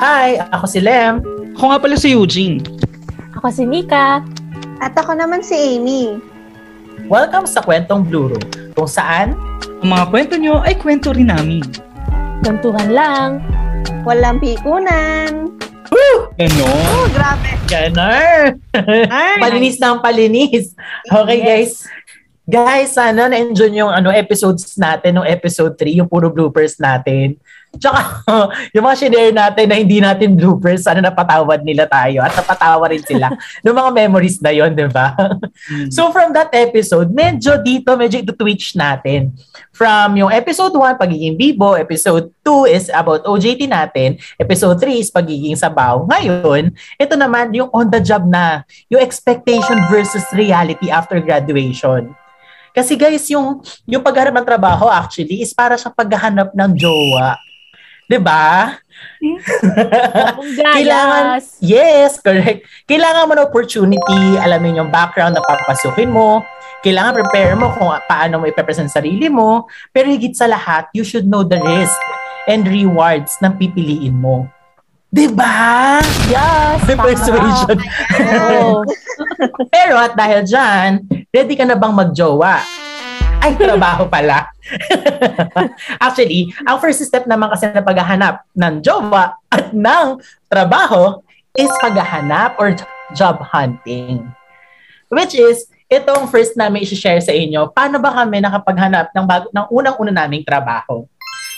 Hi, ako si Lem. Ako nga pala si Eugene. Ako si Nika. At ako naman si Amy. Welcome sa Kwentong Blue Room, kung saan Ang mga kwento nyo ay kwento rin namin. Kwentuhan lang. Walang pikunan. Ano? Oh, grabe. Ganar! palinis ng palinis. Okay, guys. Guys, sana na-enjoy yung ano, episodes natin, ng episode 3, yung puro bloopers natin. Tsaka, yung mga shinare natin na hindi natin bloopers, sana napatawad nila tayo at napatawa rin sila ng mga memories na yon di ba? So from that episode, medyo dito, medyo ito twitch natin. From yung episode 1, pagiging bibo, episode 2 is about OJT natin, episode 3 is pagiging sabaw. Ngayon, ito naman yung on the job na, yung expectation versus reality after graduation. Kasi guys, yung yung pagharap ng trabaho actually is para sa paghahanap ng jowa. 'Di ba? Kailangan, yes, correct. Kailangan mo ng opportunity, alamin yung background na papasukin mo. Kailangan prepare mo kung paano mo ipepresent sarili mo. Pero higit sa lahat, you should know the risk and rewards ng pipiliin mo. 'Di ba? Yes. May persuasion. Oo. Pero at dahil dyan, ready ka na bang magjowa? Ay, trabaho pala. Actually, ang first step naman kasi na paghahanap ng jowa at ng trabaho is paghahanap or job hunting. Which is, itong first namin i-share sa inyo, paano ba kami nakapaghanap ng, bago, ng unang-una naming trabaho?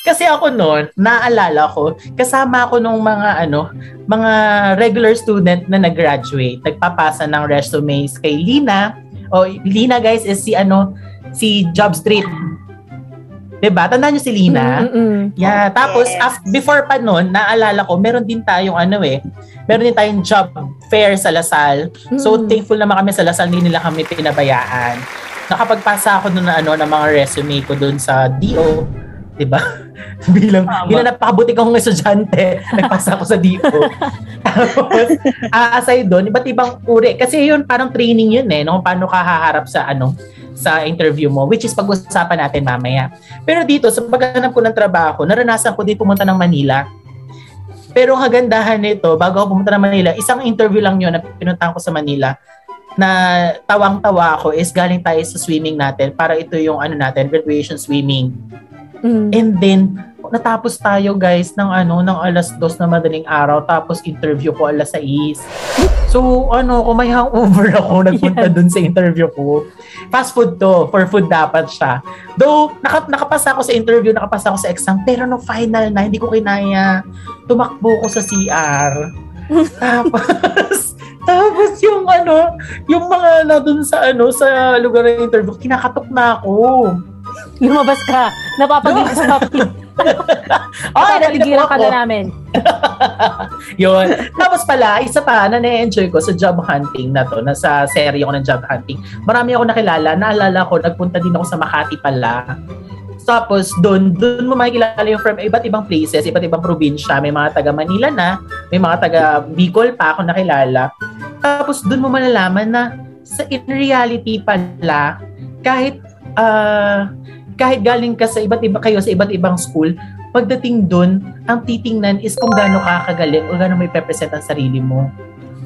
Kasi ako noon, naalala ko, kasama ako nung mga ano, mga regular student na nag-graduate, nagpapasa ng resumes kay Lina. O Lina guys is si ano, si Job Street. 'Di ba? Tandaan niyo si Lina? Mm-mm. Yeah, tapos Yes. af- before pa noon, naalala ko, meron din tayong ano eh, meron din tayong job fair sa Lasal. So Mm. thankful naman kami sa Lasal, hindi nila kami pinabayaan. Nakapagpasa ako doon na ano ng mga resume ko doon sa DO, 'di ba? bilang Tama. bilang napakabuti kong estudyante, nagpasa ako sa DO. Tapos ah, aside doon, iba't ibang uri kasi yun parang training yun eh, no? paano ka haharap sa ano sa interview mo, which is pag-usapan natin mamaya. Pero dito, sa paghanap ko ng trabaho, naranasan ko din pumunta ng Manila. Pero kagandahan nito, bago ako pumunta ng Manila, isang interview lang yun na pinuntahan ko sa Manila na tawang-tawa ako is galing tayo sa swimming natin para ito yung ano natin, graduation swimming. Mm. And then, natapos tayo guys ng ano, ng alas dos na madaling araw tapos interview ko alas 6. So, ano, kung may hangover ako, nagpunta dun sa interview ko. Fast food to, for food dapat siya. Though, naka, nakapasa ako sa interview, nakapasa ako sa exam, pero no final na, hindi ko kinaya. Tumakbo ko sa CR. tapos, tapos yung ano, yung mga na dun sa ano, sa lugar ng interview, kinakatok na ako. Lumabas ka. Lumabas. sa happy. Ay, Okay, natigilan ka na namin. Yun. Tapos pala, isa pa na na-enjoy ko sa job hunting na to, na sa serye ko ng job hunting. Marami ako nakilala. Naalala ko, nagpunta din ako sa Makati pala. Tapos doon, doon mo makikilala yung from iba't ibang places, iba't ibang probinsya. May mga taga Manila na, may mga taga Bicol pa ako nakilala. Tapos doon mo malalaman na sa in reality pala, kahit ah, kahit galing ka sa iba't iba kayo sa iba't ibang school, pagdating doon, ang titingnan is kung gaano ka kagaling o gaano may represent ang sarili mo.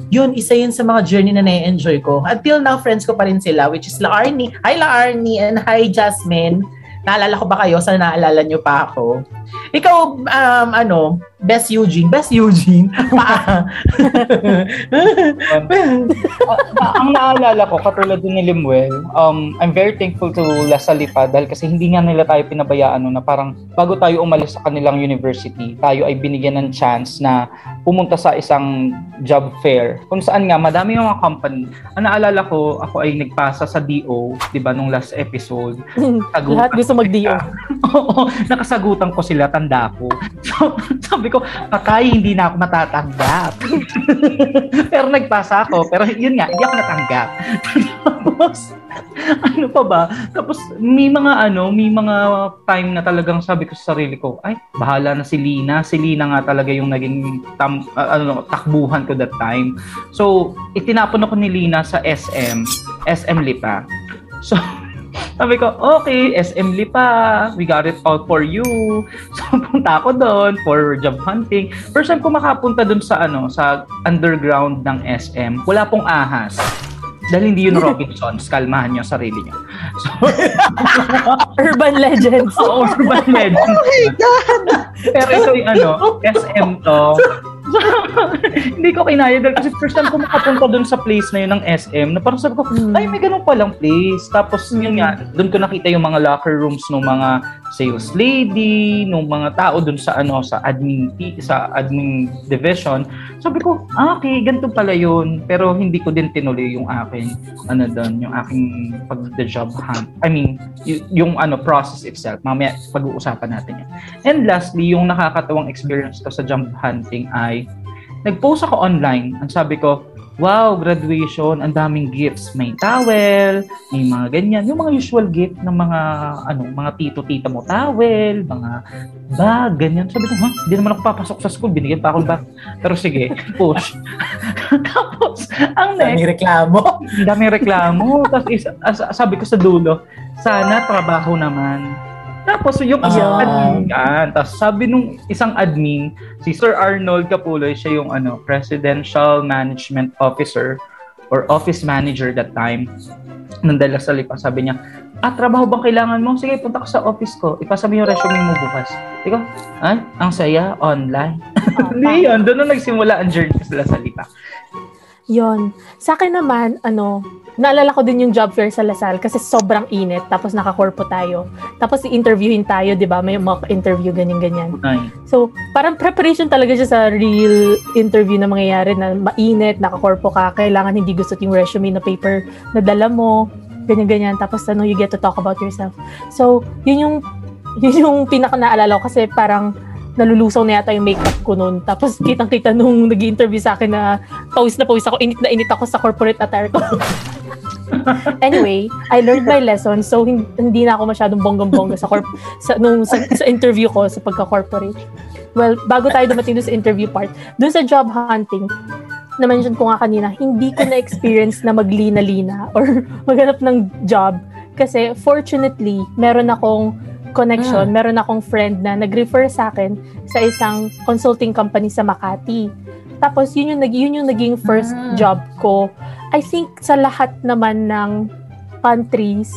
Yun, isa yun sa mga journey na na-enjoy ko. Until now, friends ko pa rin sila, which is La Arnie. Hi, La Arnie, and hi, Jasmine. Naalala ko ba kayo? Sana naalala nyo pa ako. Ikaw, um, ano, Best Eugene. Best Eugene? Ah, ang naalala ko, katulad din ni Limuel, um, I'm very thankful to La Salipa dahil kasi hindi nga nila tayo pinabayaan no, na parang bago tayo umalis sa kanilang university, tayo ay binigyan ng chance na pumunta sa isang job fair kung saan nga madami yung mga company. Ang naalala ko, ako ay nagpasa sa DO, di ba, nung last episode. Lahat gusto mag-DO. Oo, nakasagutan ko sila, tanda ko. So, sabi ko, patay, hindi na ako matatanggap. pero nagpasa ako, pero yun nga, hindi ako natanggap. Tapos, ano pa ba? Tapos, may mga ano, may mga time na talagang sabi ko sa sarili ko, ay, bahala na si Lina. Si Lina nga talaga yung naging tam, ah, ano, takbuhan ko that time. So, itinapon ako ni Lina sa SM, SM Lipa. So, Sabi ko, okay, SM Lipa, we got it all for you. So, punta ako doon for job hunting. First time ko makapunta doon sa ano, sa underground ng SM. Wala pong ahas. Dahil hindi yun Robinsons, kalmahan nyo sarili nyo. So, Urban legends. Oo, urban legend. Oh my God! Pero ito yung ano, SM to. So, hindi ko kinaya dahil kasi first time ko makapunta doon sa place na yun ng SM na parang sabi ko, Mm. ay may ganun palang place. Tapos yun nga, doon ko nakita yung mga locker rooms ng mga sales lady, ng mga tao doon sa ano sa admin sa admin division. Sabi ko, ah, okay, ganito pala yun. Pero hindi ko din tinuloy yung akin ano doon, yung aking pag the job hunt. I mean, y- yung ano process itself. Mamaya pag-uusapan natin yan. And lastly, yung nakakatawang experience ko sa job hunting ay nag-post ako online. Ang sabi ko, wow, graduation, ang daming gifts. May towel, may mga ganyan. Yung mga usual gift ng mga, ano, mga tito-tita mo, towel, mga bag, ganyan. Sabi ko, ha? Hindi naman ako papasok sa school. Binigyan pa ako bag. Pero sige, push. Tapos, ang next, May reklamo. daming reklamo. Tapos is, as- sabi ko sa dulo, sana trabaho naman. Tapos yung isang Ah. admin, yan. Tapos sabi nung isang admin, si Sir Arnold Capuloy, siya yung ano, Presidential Management Officer or Office Manager that time ng Dela Salipa. Sabi niya, ah, trabaho bang kailangan mo? Sige, punta ka sa office ko. Ipasa mo yung resume mo bukas. Ikaw, ay, ang saya, online. Hindi yun, doon na nagsimula ang journey ko sa La Salipa. Yon. Sa akin naman, ano, naalala ko din yung job fair sa Lasal kasi sobrang init. Tapos nakakorpo tayo. Tapos i-interviewin tayo, di ba? May mock interview, ganyan-ganyan. Ay, So, parang preparation talaga siya sa real interview na mangyayari na mainit, nakakorpo ka, kailangan hindi gusto yung resume na paper na dala mo, ganyan-ganyan. Tapos ano, you get to talk about yourself. So, yun yung, yun yung pinaka naalala ko kasi parang nalulusaw na yata yung makeup ko noon. Tapos kitang-kita nung nag interview sa akin na pawis na pawis ako, init na init ako sa corporate attire ko. anyway, I learned my lesson so hin- hindi na ako masyadong bonggang-bongga sa, corp- sa, nung, sa, sa interview ko sa pagka-corporate. Well, bago tayo dumating sa interview part, dun sa job hunting, na-mention ko nga kanina, hindi ko na-experience na maglina-lina or maghanap ng job. Kasi fortunately, meron akong connection, meron akong friend na nag-refer sa akin sa isang consulting company sa Makati. Tapos yun yung, yun yung naging first Ah. job ko. I think sa lahat naman ng countries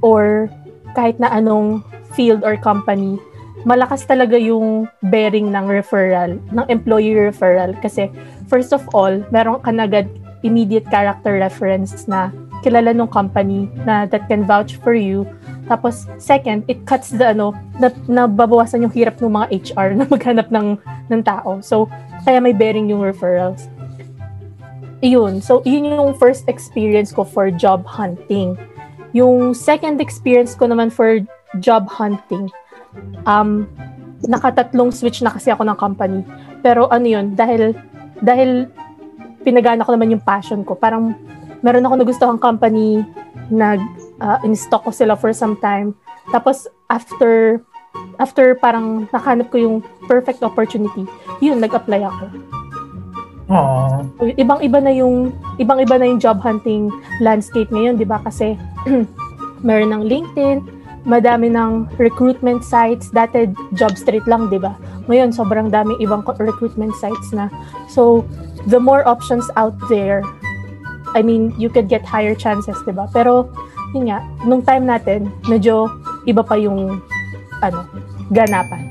or kahit na anong field or company, malakas talaga yung bearing ng referral, ng employee referral. Kasi first of all, meron ka agad immediate character reference na kilala ng company na that can vouch for you. Tapos second, it cuts the ano, na, nababawasan yung hirap ng mga HR na maghanap ng ng tao. So kaya may bearing yung referrals. Iyon. So, yun yung first experience ko for job hunting. Yung second experience ko naman for job hunting, um, nakatatlong switch na kasi ako ng company. Pero ano yun, dahil, dahil pinagana ko naman yung passion ko, parang meron ako nagustuhang company, nag, uh, in-stock ko sila for some time. Tapos, after, after parang nakahanap ko yung perfect opportunity, yun, nag-apply ako. Aww. Ibang-iba na yung ibang-iba na yung job hunting landscape ngayon, 'di ba? Kasi meron ng LinkedIn, madami ng recruitment sites, dati job street lang, 'di ba? Ngayon sobrang daming ibang recruitment sites na. So, the more options out there, I mean, you could get higher chances, 'di ba? Pero yun nga, nung time natin, medyo iba pa yung ano, ganapan,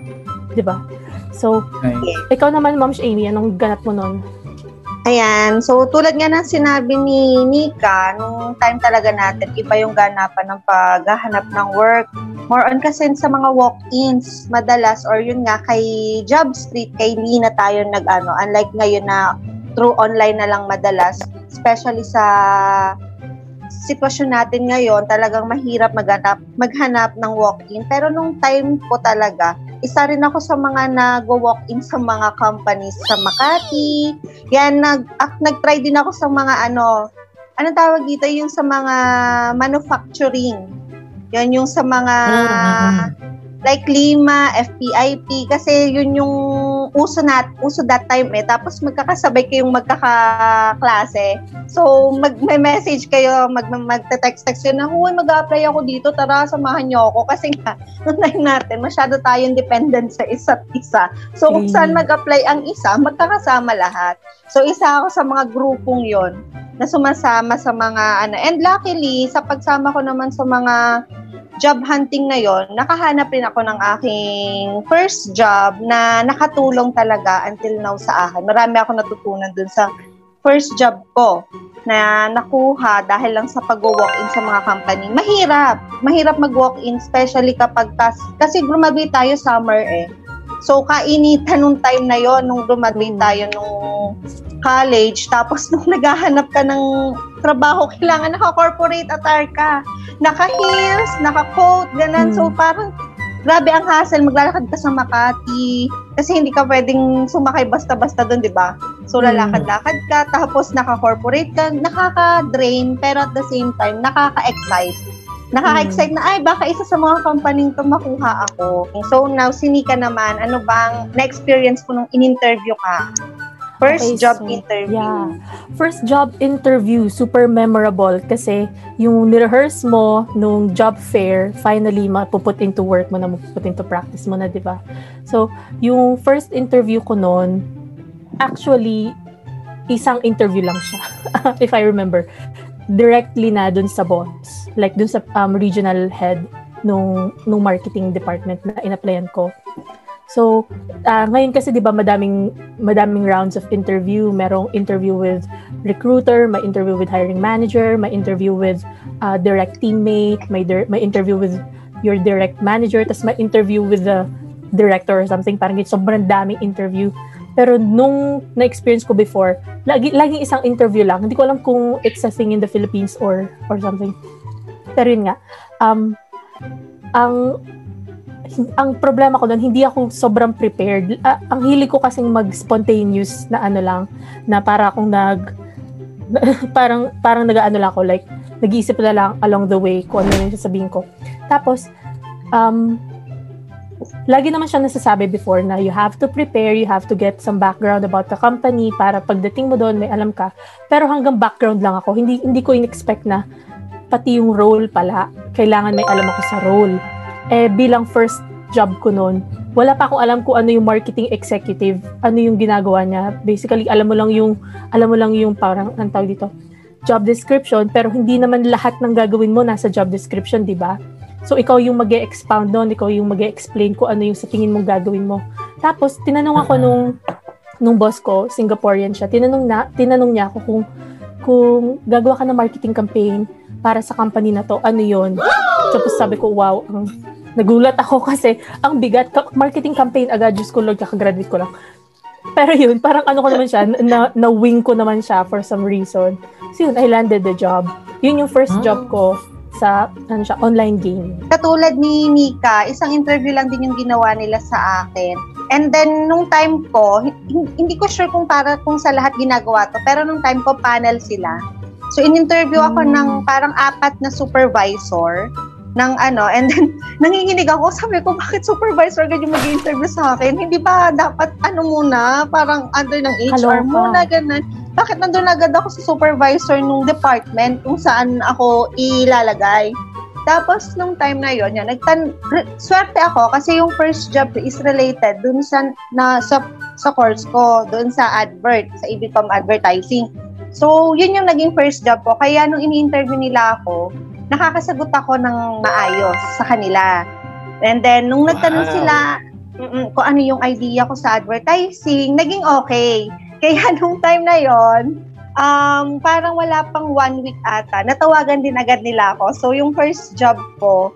'di ba? So, ay. ikaw naman, Ma'am Amy, anong ganap mo nun? Ayan. So, tulad nga ng sinabi ni Nika, nung time talaga natin, iba yung ganapan ng paghahanap ng work. More on kasi sa mga walk-ins, madalas, or yun nga, kay Job Street, kay Lina tayo nag-ano. Unlike ngayon na through online na lang madalas, especially sa sitwasyon natin ngayon, talagang mahirap maghanap, maghanap ng walk-in. Pero nung time ko talaga, isa rin ako sa mga nag-walk-in sa mga companies sa Makati, yan, nag, ak, nag-try din ako sa mga ano, ano tawag dito, yung sa mga manufacturing. Yan yung sa mga, Mm, mm, like Lima, FPIP, kasi yun yung uso na uso that time eh. Tapos magkakasabay kayong magkakaklase. So mag may message kayo mag magte-text text yun na huy mag-apply ako dito tara samahan niyo ako. Kasi nga time natin masyado tayong dependent sa isa't isa. So kung Okay. saan mag-apply ang isa magkakasama lahat. So isa ako sa mga grupong yon na sumasama sa mga ano and luckily sa pagsama ko naman sa mga job hunting na yon, nakahanap rin ako ng aking first job na nakatulong talaga until now sa akin. Marami ako natutunan dun sa first job ko na nakuha dahil lang sa pag-walk-in sa mga company. Mahirap. Mahirap mag-walk-in, especially kapag kas, kasi graduate tayo summer eh. So, kainitan nung time na yon nung graduate tayo nung college. Tapos, nung naghahanap ka ng trabaho, kailangan naka-corporate attire ka naka-heels, naka-coat, ganun. Hmm. So, parang grabe ang hassle. Maglalakad ka sa Makati. Kasi hindi ka pwedeng sumakay basta-basta doon, di ba? So, Hmm. lalakad-lakad ka, tapos naka-corporate ka, nakaka-drain, pero at the same time, nakaka-excite. Nakaka-excite na, ay, baka isa sa mga company to makuha ako. So, now, sinika naman, ano bang na-experience ko nung in-interview ka? First Okay, job so, interview. Yeah. First job interview, super memorable kasi yung nirehearse mo nung job fair, finally mapuput into work mo na, mapuput into practice mo na, di ba? So, yung first interview ko noon, actually, isang interview lang siya, if I remember. Directly na dun sa boss, like dun sa um, regional head nung, nung marketing department na in-applyan ko. So, ah, ngayon kasi 'di ba madaming madaming rounds of interview, merong interview with recruiter, may interview with hiring manager, may interview with ah, direct teammate, may dir- may interview with your direct manager, tas may interview with the director or something, parang ganyan. sobrang daming interview. Pero nung na-experience ko before, lagi laging isang interview lang. Hindi ko alam kung it's a thing in the Philippines or or something. Pero yun nga, um, ang ang problema ko doon, hindi ako sobrang prepared. Ah, ang hili ko kasing mag-spontaneous na ano lang, na para akong nag, parang, parang nag-ano lang ako, like, nag-iisip na lang along the way kung ano yung sasabihin ko. Tapos, um, lagi naman siya nasasabi before na you have to prepare, you have to get some background about the company para pagdating mo doon may alam ka. Pero hanggang background lang ako. Hindi hindi ko in-expect na pati yung role pala, kailangan may alam ako sa role. Eh bilang first job ko noon, wala pa akong alam kung ano yung marketing executive, ano yung ginagawa niya. Basically, alam mo lang yung alam mo lang yung parang ang tawag dito, job description, pero hindi naman lahat ng gagawin mo nasa job description, di ba? So, ikaw yung mag expound doon, ikaw yung mag explain kung ano yung sa tingin mong gagawin mo. Tapos, tinanong ako nung, nung boss ko, Singaporean siya, tinanong, na, tinanong niya ako kung, kung gagawa ka ng marketing campaign para sa company na to, ano yon Tapos sabi ko, wow, ang, nagulat ako kasi ang bigat, marketing campaign agad, Diyos ko Lord, kakagraduate ko lang. Pero yun, parang ano ko naman siya, na, na-wing ko naman siya for some reason. So yun, I landed the job. Yun yung first job ko sa ano siya, online game. katulad ni Nika, isang interview lang din yung ginawa nila sa akin. And then, nung time ko, hin- hindi ko sure kung para kung sa lahat ginagawa to, pero nung time ko, panel sila. So, in-interview ako Hmm. ng parang apat na supervisor ng ano, and then, nanginginig ako, sabi ko, bakit supervisor agad yung mag-interview sa akin? Hindi ba dapat, ano muna, parang under ng HR Kaloka. muna, ganun. Bakit nandun agad ako sa supervisor nung department kung saan ako ilalagay? Tapos, nung time na yon yan, nagtan re- swerte ako kasi yung first job is related dun sa, na, sa, sa course ko, dun sa advert, sa Ibicom advertising. So, yun yung naging first job ko. Kaya nung ini-interview nila ako, nakakasagot ako ng maayos sa kanila. And then, nung nagtanong Wow. sila mm, kung ano yung idea ko sa advertising, naging okay. Kaya nung time na yon um, parang wala pang one week ata, natawagan din agad nila ako. So, yung first job ko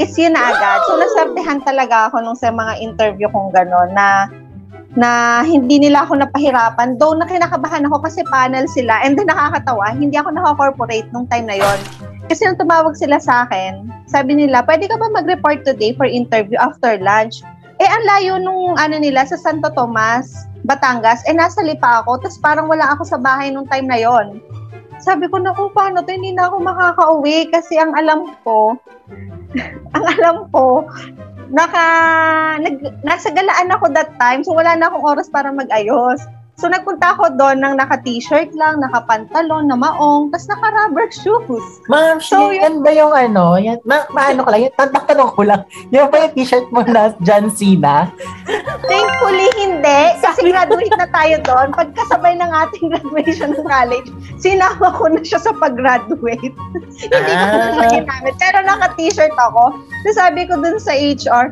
is yun na agad. So, nasartehan talaga ako nung sa mga interview kong gano'n na na hindi nila ako napahirapan. Though na kinakabahan ako kasi panel sila and then nakakatawa, hindi ako naka-corporate nung time na yon. Kasi nung tumawag sila sa akin, sabi nila, pwede ka ba mag-report today for interview after lunch? Eh, ang layo nung ano nila sa Santo Tomas, Batangas, eh nasa Lipa ako, tapos parang wala ako sa bahay nung time na yon. Sabi ko, naku, paano to? Hindi na ako makakauwi kasi ang alam ko, ang alam ko, naka, nag, nasa galaan ako that time, so wala na akong oras para mag-ayos. So nagpunta ako doon ng naka-t-shirt lang, naka-pantalon, na maong, tapos naka-rubber shoes. Ma'am, So, yan ba yung ano? Yan, ma, maano ka lang, yung tanong ko lang. Yan ba yung t-shirt mo na John Cena? Thankfully, hindi. Kasi graduate na tayo doon. Pagkasabay ng ating graduation ng college, sinama ko na siya sa pag-graduate. hindi ko na siya Ah. ginamit. Pero naka-t-shirt ako. So sabi ko dun sa HR,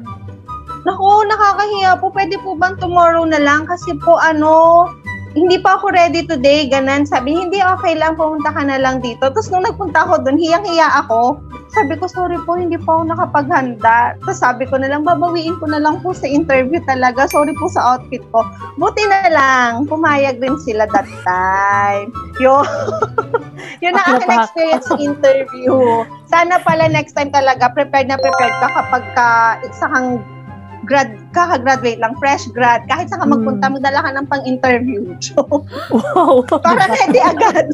Naku, nakakahiya po. Pwede po bang tomorrow na lang? Kasi po ano, hindi pa ako ready today. Ganan. Sabi, hindi okay lang. Pumunta ka na lang dito. Tapos nung nagpunta ako dun, hiyang-hiya ako. Sabi ko, sorry po, hindi pa ako nakapaghanda. Tapos sabi ko na lang, babawiin ko na lang po sa interview talaga. Sorry po sa outfit ko. Buti na lang, pumayag rin sila that time. Yun. Yun ang napak- experience sa interview. Sana pala next time talaga, prepared na prepared ka kapag ka, isa kang grad, kaka-graduate lang, fresh grad, kahit saan ka Hmm. magpunta, magdala ka ng pang-interview. So, Wow. para ready agad.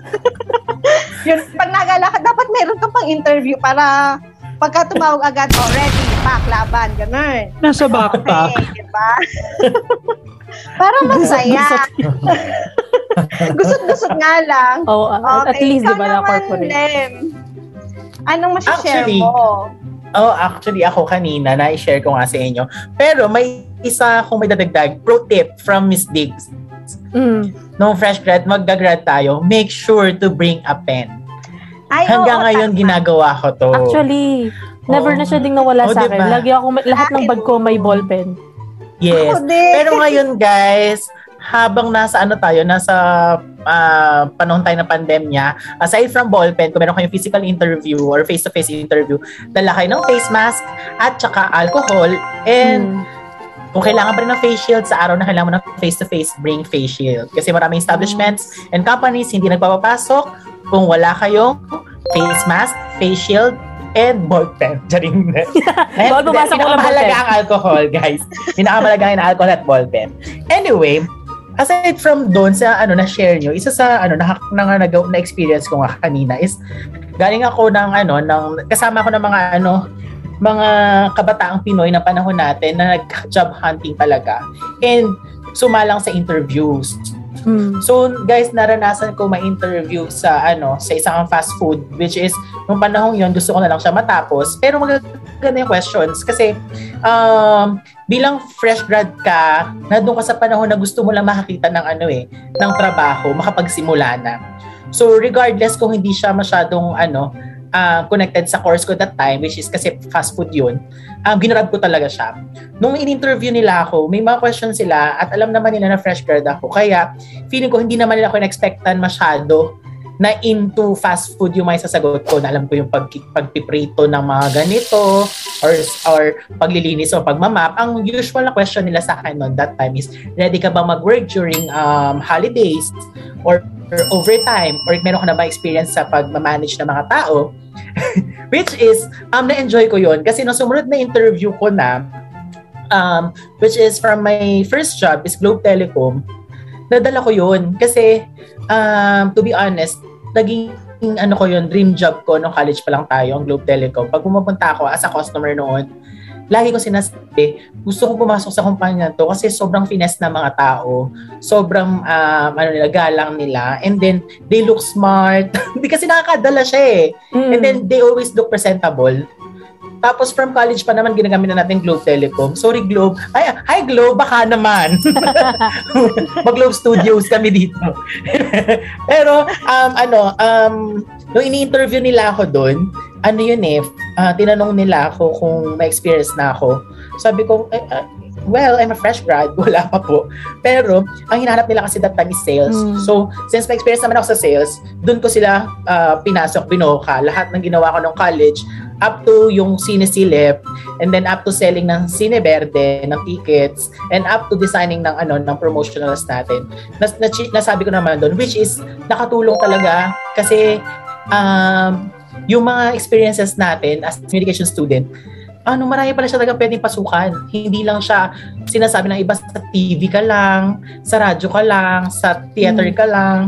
Yun, pag nagala ka, dapat meron kang pang-interview para pagka tumawag agad, oh, ready, pack, laban, ganun. Nasa backpack. Okay, diba? para masaya. Gusot-gusot nga lang. Oh, at Okay, least, di ba, na corporate. Anong Actually, mo? Oh, actually, ako kanina, na-share ko nga sa inyo. Pero may isa akong may dadagdag. Pro tip from Miss Diggs. Mm. Nung fresh grad, magga-grad tayo, make sure to bring a pen. Ay, Hanggang oo, ngayon, tama. ginagawa ko to. Actually, never Oo. na siya ding nawala Oh, sa akin. diba? Lagi ako, lahat ng bag ko may ballpen. Yes. Pero ngayon, guys, habang nasa ano tayo, nasa ah, panahon tayo ng pandemya, aside from ballpen, kung meron kayong physical interview or face-to-face interview, dala kayo ng face mask at saka alcohol and Mm. kung kailangan pa rin ng face shield sa araw na kailangan mo ng face-to-face, bring face shield. Kasi maraming establishments and companies hindi nagpapapasok kung wala kayong face mask, face shield, and ballpen. Jaring na. Pumasok ng Pinakamahalaga ballpen. ang alcohol, guys. Pinakamahalaga ang alcohol at ballpen. Anyway, aside from doon sa ano na share nyo, isa sa ano na, na, na, na experience ko nga kanina is galing ako ng ano ng kasama ko ng mga ano mga kabataang Pinoy na panahon natin na nag-job hunting talaga and sumalang sa interviews. Mm. So guys, naranasan ko ma-interview sa ano sa isang fast food which is nung panahon yon gusto ko na lang siya matapos pero magaganda yung questions kasi um, bilang fresh grad ka, nandun ka sa panahon na gusto mo lang makakita ng ano eh, ng trabaho, makapagsimula na. So regardless kung hindi siya masyadong ano, ah, connected sa course ko that time, which is kasi fast food yun, um, ginrab ko talaga siya. Nung in-interview nila ako, may mga questions sila at alam naman nila na fresh grad ako. Kaya feeling ko hindi naman nila ako in-expectan masyado na into fast food yung may sasagot ko na alam ko yung pag, pagpiprito ng mga ganito or or paglilinis o pagmamap. Ang usual na question nila sa akin noon that time is, ready ka ba mag-work during um, holidays or, or overtime or meron ka na ba experience sa pag-manage ng mga tao? which is, um, na-enjoy ko yon kasi nung sumunod na interview ko na, um, which is from my first job is Globe Telecom, nadala ko yun kasi um, to be honest, naging ano ko yun, dream job ko nung college pa lang tayo, ang Globe Telecom. Pag pumupunta ako as a customer noon, lagi ko sinasabi, gusto ko pumasok sa kumpanya to kasi sobrang finesse na mga tao. Sobrang um, ano nila, galang nila. And then, they look smart. Hindi kasi nakakadala siya eh. Mm. And then, they always look presentable. Tapos from college pa naman ginagamit na natin Globe Telecom. Sorry Globe. Ay, hi Globe, baka naman. Mag-Globe Studios kami dito. Pero um ano, um nung ini-interview nila ako doon, ano yun eh, ah, tinanong nila ako kung may experience na ako. Sabi ko, eh, ah, well, I'm a fresh grad, wala pa po. Pero, ang hinahanap nila kasi that time is sales. Mm. So, since may experience naman ako sa sales, doon ko sila ah, pinasok, binoka. Lahat ng ginawa ko nung college, up to yung Cine Silip, and then up to selling ng Cine Verde, ng tickets, and up to designing ng ano ng promotionals natin. Nas, nas- nasabi ko naman doon, which is nakatulong talaga kasi um, yung mga experiences natin as communication student, ano, marami pala siya talaga pwedeng pasukan. Hindi lang siya sinasabi ng iba sa TV ka lang, sa radyo ka lang, sa theater Mm. ka lang.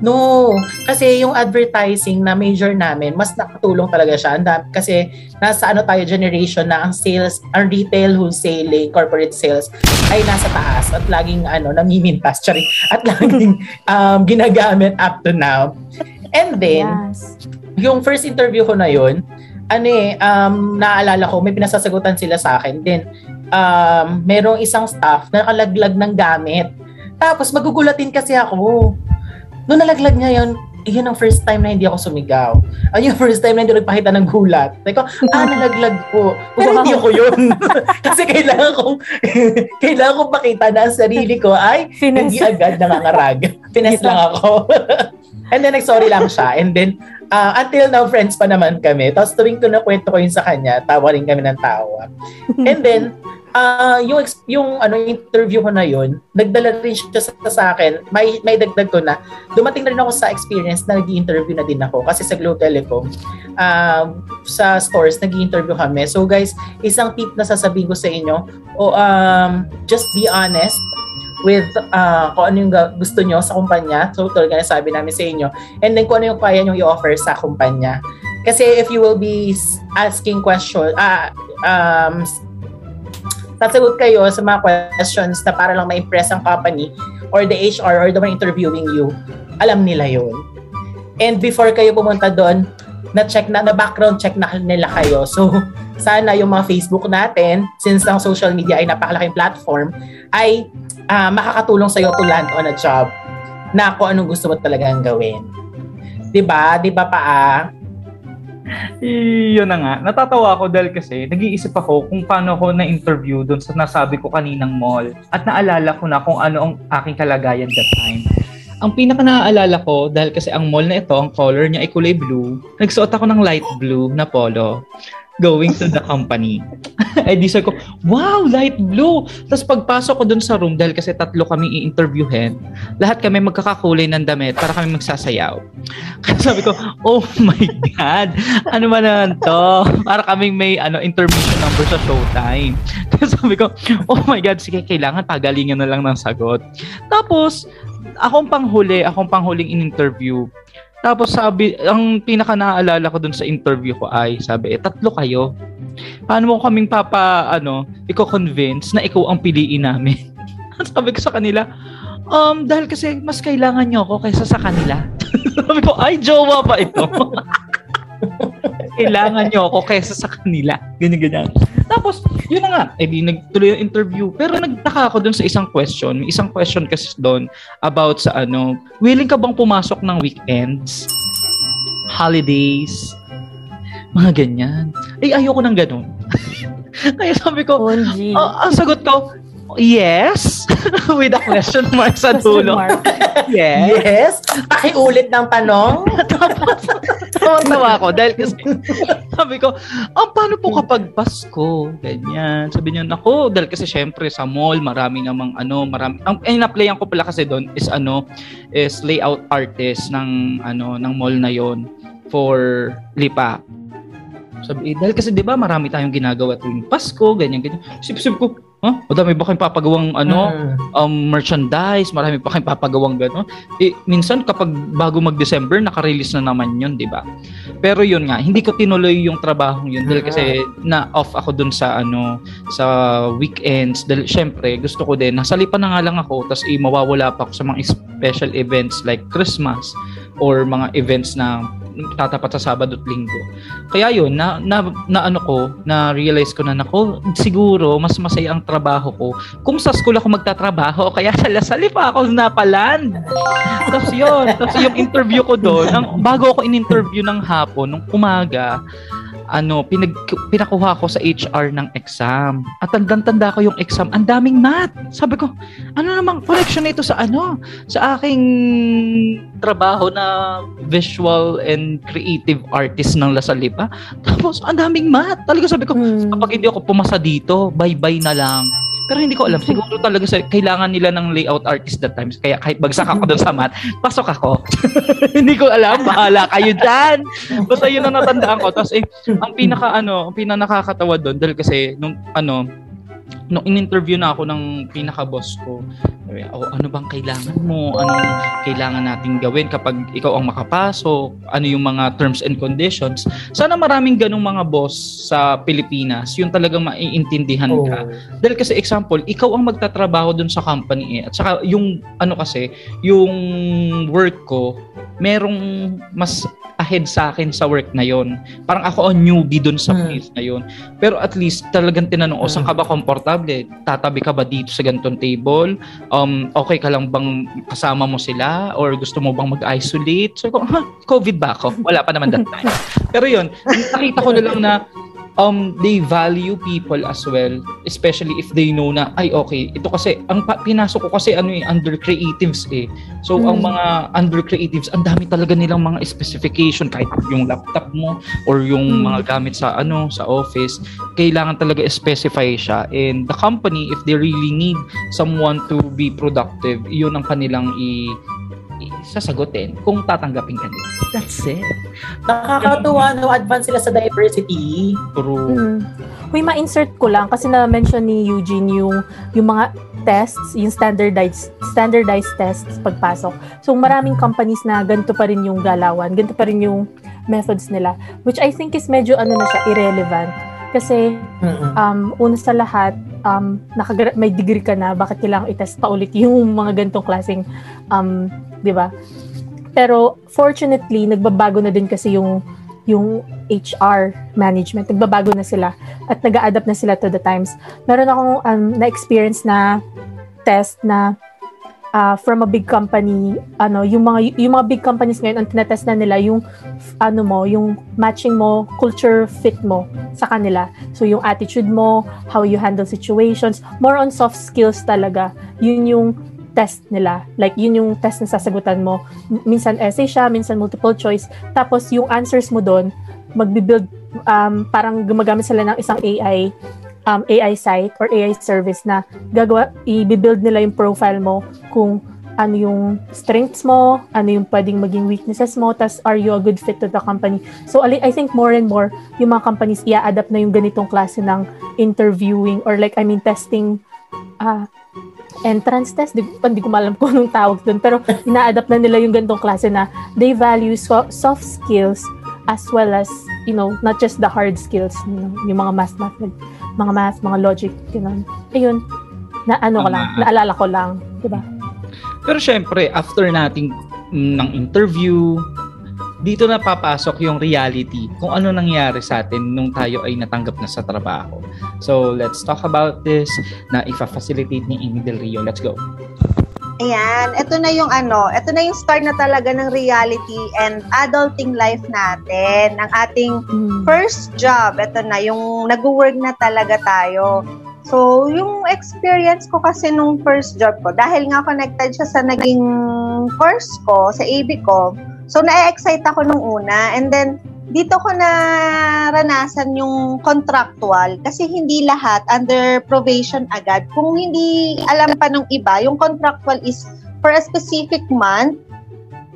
No, kasi yung advertising na major namin, mas nakatulong talaga siya. Kasi nasa ano tayo generation na ang sales, ang retail wholesaling, corporate sales ay nasa taas at laging ano, namimintas, sorry, at laging um, ginagamit up to now. And then, Yes. Yung first interview ko na yun, ano eh, um, naalala ko, may pinasasagutan sila sa akin. Then, um, merong isang staff na nakalaglag ng gamit. Tapos, magugulatin kasi ako. Nung nalaglag niya yun, yun ang first time na hindi ako sumigaw. Ayun yung first time na hindi nagpakita ng gulat. Ko, ah, nalaglag po. Pero hindi ako yun. Kasi kailangan kong, kailangan kong pakita na ang sarili ko ay Finesse. hindi agad nangangarag. Pines lang ako. And then, nag-sorry lang siya. And then, uh, until now, friends pa naman kami. Tapos tuwing ko na kwento ko yun sa kanya, tawa rin kami ng tawa. And then, uh, yung, yung ano, interview ko na yun, nagdala rin siya sa, sa akin. May, may dagdag ko na, dumating na rin ako sa experience na nag interview na din ako. Kasi sa Globe Telecom, um, sa stores, nag interview kami. So guys, isang tip na sasabihin ko sa inyo, o um, just be honest with uh, kung ano yung gusto nyo sa kumpanya. So, talaga na sabi namin sa inyo. And then, kung ano yung kaya nyo i-offer sa kumpanya. Kasi if you will be asking question, ah, um, sasagot kayo sa mga questions na para lang ma-impress ang company or the HR or the one interviewing you, alam nila yun. And before kayo pumunta doon, na-check na, na background check na nila kayo. So, sana yung mga Facebook natin, since ang social media ay napakalaking platform, ay ah, makakatulong sa'yo to land on a job na kung anong gusto mo talagang gawin. 'Di ba? 'Di ba pa ah? Eh, na nga. Natatawa ako dahil kasi nag-iisip ako kung paano ako na-interview doon sa nasabi ko kaninang mall. At naalala ko na kung ano ang aking kalagayan that time. Ang pinaka naaalala ko, dahil kasi ang mall na ito, ang color niya ay kulay blue, nagsuot ako ng light blue na polo going to the company. eh di ko, wow, light blue. Tapos pagpasok ko dun sa room, dahil kasi tatlo kami i-interviewin, lahat kami magkakakulay ng damit para kami magsasayaw. Kaya sabi ko, oh my God, ano ba to? Para kaming may ano intermission number sa showtime. Kaya sabi ko, oh my God, sige, kailangan pagalingan na lang ng sagot. Tapos, akong panghuli, akong panghuling in-interview. Tapos sabi, ang pinaka naaalala ko dun sa interview ko ay, sabi, eh, tatlo kayo. Paano mo kaming papa, ano, i-convince na ikaw ang piliin namin? sabi ko sa kanila, um, dahil kasi mas kailangan nyo ako kaysa sa kanila. sabi ko, ay, jowa pa ito. kailangan nyo ako kaysa sa kanila. Ganyan, ganyan. Tapos, yun na nga, eh di nagtuloy yung interview. Pero nagtaka ako dun sa isang question. May isang question kasi doon about sa ano, willing ka bang pumasok ng weekends? Holidays? Mga ganyan. Eh, ayoko ng ganun. Kaya sabi ko, oh, ang sagot ko, yes. With a question mark sa dulo. mark. Yes. Yes. Pakiulit ng tanong. Tapos, tawa ako dahil kasi sabi ko, ah, paano po kapag Pasko? Ganyan. Sabi niya, nako, dahil kasi syempre sa mall, marami namang ano, marami. Ang na-playan ko pala kasi doon is ano, is layout artist ng ano, ng mall na yon for Lipa. Sabi, eh, dahil kasi 'di ba marami tayong ginagawa tuwing Pasko, ganyan ganyan. Sip-sip ko? Huh? Madami ba kayong papagawang ano, Mm. um, merchandise, marami pa kayong papagawang gano'n. Eh, minsan kapag bago mag-December, naka-release na naman yun, di ba? Pero yun nga, hindi ko tinuloy yung trabaho yun dahil kasi na off ako dun sa ano sa weekends dahil syempre gusto ko din nasalipan na nga lang ako tapos eh, mawawala pa ako sa mga special events like Christmas or mga events na tatapat sa Sabado at Linggo. Kaya yun, na, na, na ano ko, na realize ko na nako, siguro mas masaya ang trabaho ko kung sa school ako magtatrabaho kaya sa Lasali pa ako napaland. Tapos yun, tapos yung interview ko doon, bago ako in-interview ng hapon, nung umaga, ano, pinag, pinakuha ko sa HR ng exam. At tandang-tanda ko yung exam, ang daming math. Sabi ko, ano namang connection nito sa ano? Sa aking trabaho na visual and creative artist ng Lasalipa. Tapos, ang daming math. Talaga sabi ko, Hmm. kapag hindi ako pumasa dito, bye-bye na lang. Pero hindi ko alam, siguro talaga sa, kailangan nila ng layout artist that times. Kaya kahit bagsak ako doon sa math, pasok ako. hindi ko alam, bahala kayo dyan. Basta yun ang natandaan ko. Tapos eh, ang pinaka ano, ang pinaka nakakatawa doon dahil kasi nung ano, nung in-interview na ako ng pinaka-boss ko, oh, ano bang kailangan mo? Anong kailangan nating gawin kapag ikaw ang makapasok? Ano yung mga terms and conditions? Sana maraming ganong mga boss sa Pilipinas, yung talagang maiintindihan Oh. ka. Dahil kasi example, ikaw ang magtatrabaho dun sa company eh. At saka yung ano kasi, yung work ko, merong mas ahead sa akin sa work na yon. Parang ako ang newbie dun sa Hmm. place na yon. Pero at least talagang tinanong, o Hmm. saan ka ba komportable? Tatabi ka ba dito sa ganitong table? Um, okay ka lang bang kasama mo sila? Or gusto mo bang mag-isolate? So, ko, ha, COVID ba ako? Wala pa naman that time. Pero yun, nakita ko na lang na um they value people as well especially if they know na ay okay ito kasi ang pa- pinasok ko kasi ano eh under creatives eh so ang Mm. mga under creatives ang dami talaga nilang mga specification kahit yung laptop mo or yung Mm. mga gamit sa ano sa office kailangan talaga specify siya and the company if they really need someone to be productive yun ang kanilang i- sasagutin kung tatanggapin ka nila. That's it. Nakakatuwa, no? Advance sila sa diversity. True. Mm. Huy, ma-insert ko lang kasi na-mention ni Eugene yung, yung mga tests, yung standardized standardized tests pagpasok. So maraming companies na ganito pa rin yung galawan, ganito pa rin yung methods nila, which I think is medyo ano na siya, irrelevant. Kasi um, una sa lahat, um, nakagra- may degree ka na, bakit kailangang itest pa ulit yung mga ganitong klaseng, um, di ba? Pero fortunately, nagbabago na din kasi yung yung HR management. Nagbabago na sila at nag adapt na sila to the times. Meron akong um, na-experience na test na uh, from a big company, ano, yung mga yung mga big companies ngayon ang tinetest na nila yung ano mo, yung matching mo, culture fit mo sa kanila. So yung attitude mo, how you handle situations, more on soft skills talaga. Yun yung test nila. Like yun yung test na sasagutan mo. Minsan essay siya, minsan multiple choice. Tapos yung answers mo doon, magbi-build um, parang gumagamit sila ng isang AI um, AI site or AI service na gagawa, i-build nila yung profile mo kung ano yung strengths mo, ano yung pwedeng maging weaknesses mo, tas are you a good fit to the company. So I think more and more, yung mga companies i-adapt na yung ganitong klase ng interviewing or like, I mean, testing ah entrance test, di, hindi ko malam kung anong tawag doon, pero ina-adapt na nila yung ganitong klase na they value so- soft skills as well as, you know, not just the hard skills, you know, yung mga math, math, mga math, mga logic, gano'n. Ayun, na ano ko lang, naalala ko lang, di ba? Pero syempre, after nating ng interview, dito na papasok yung reality kung ano nangyari sa atin nung tayo ay natanggap na sa trabaho. So, let's talk about this na ifa-facilitate ni Amy Del Rio. Let's go. Ayan, ito na yung ano, ito na yung start na talaga ng reality and adulting life natin, ng ating Mm. first job. Ito na, yung nag-work na talaga tayo. So, yung experience ko kasi nung first job ko, dahil nga connected siya sa naging course ko, sa AB ko, so na-excite ako nung una. And then, dito ko na ranasan yung contractual kasi hindi lahat under probation agad. Kung hindi alam pa nung iba, yung contractual is for a specific month,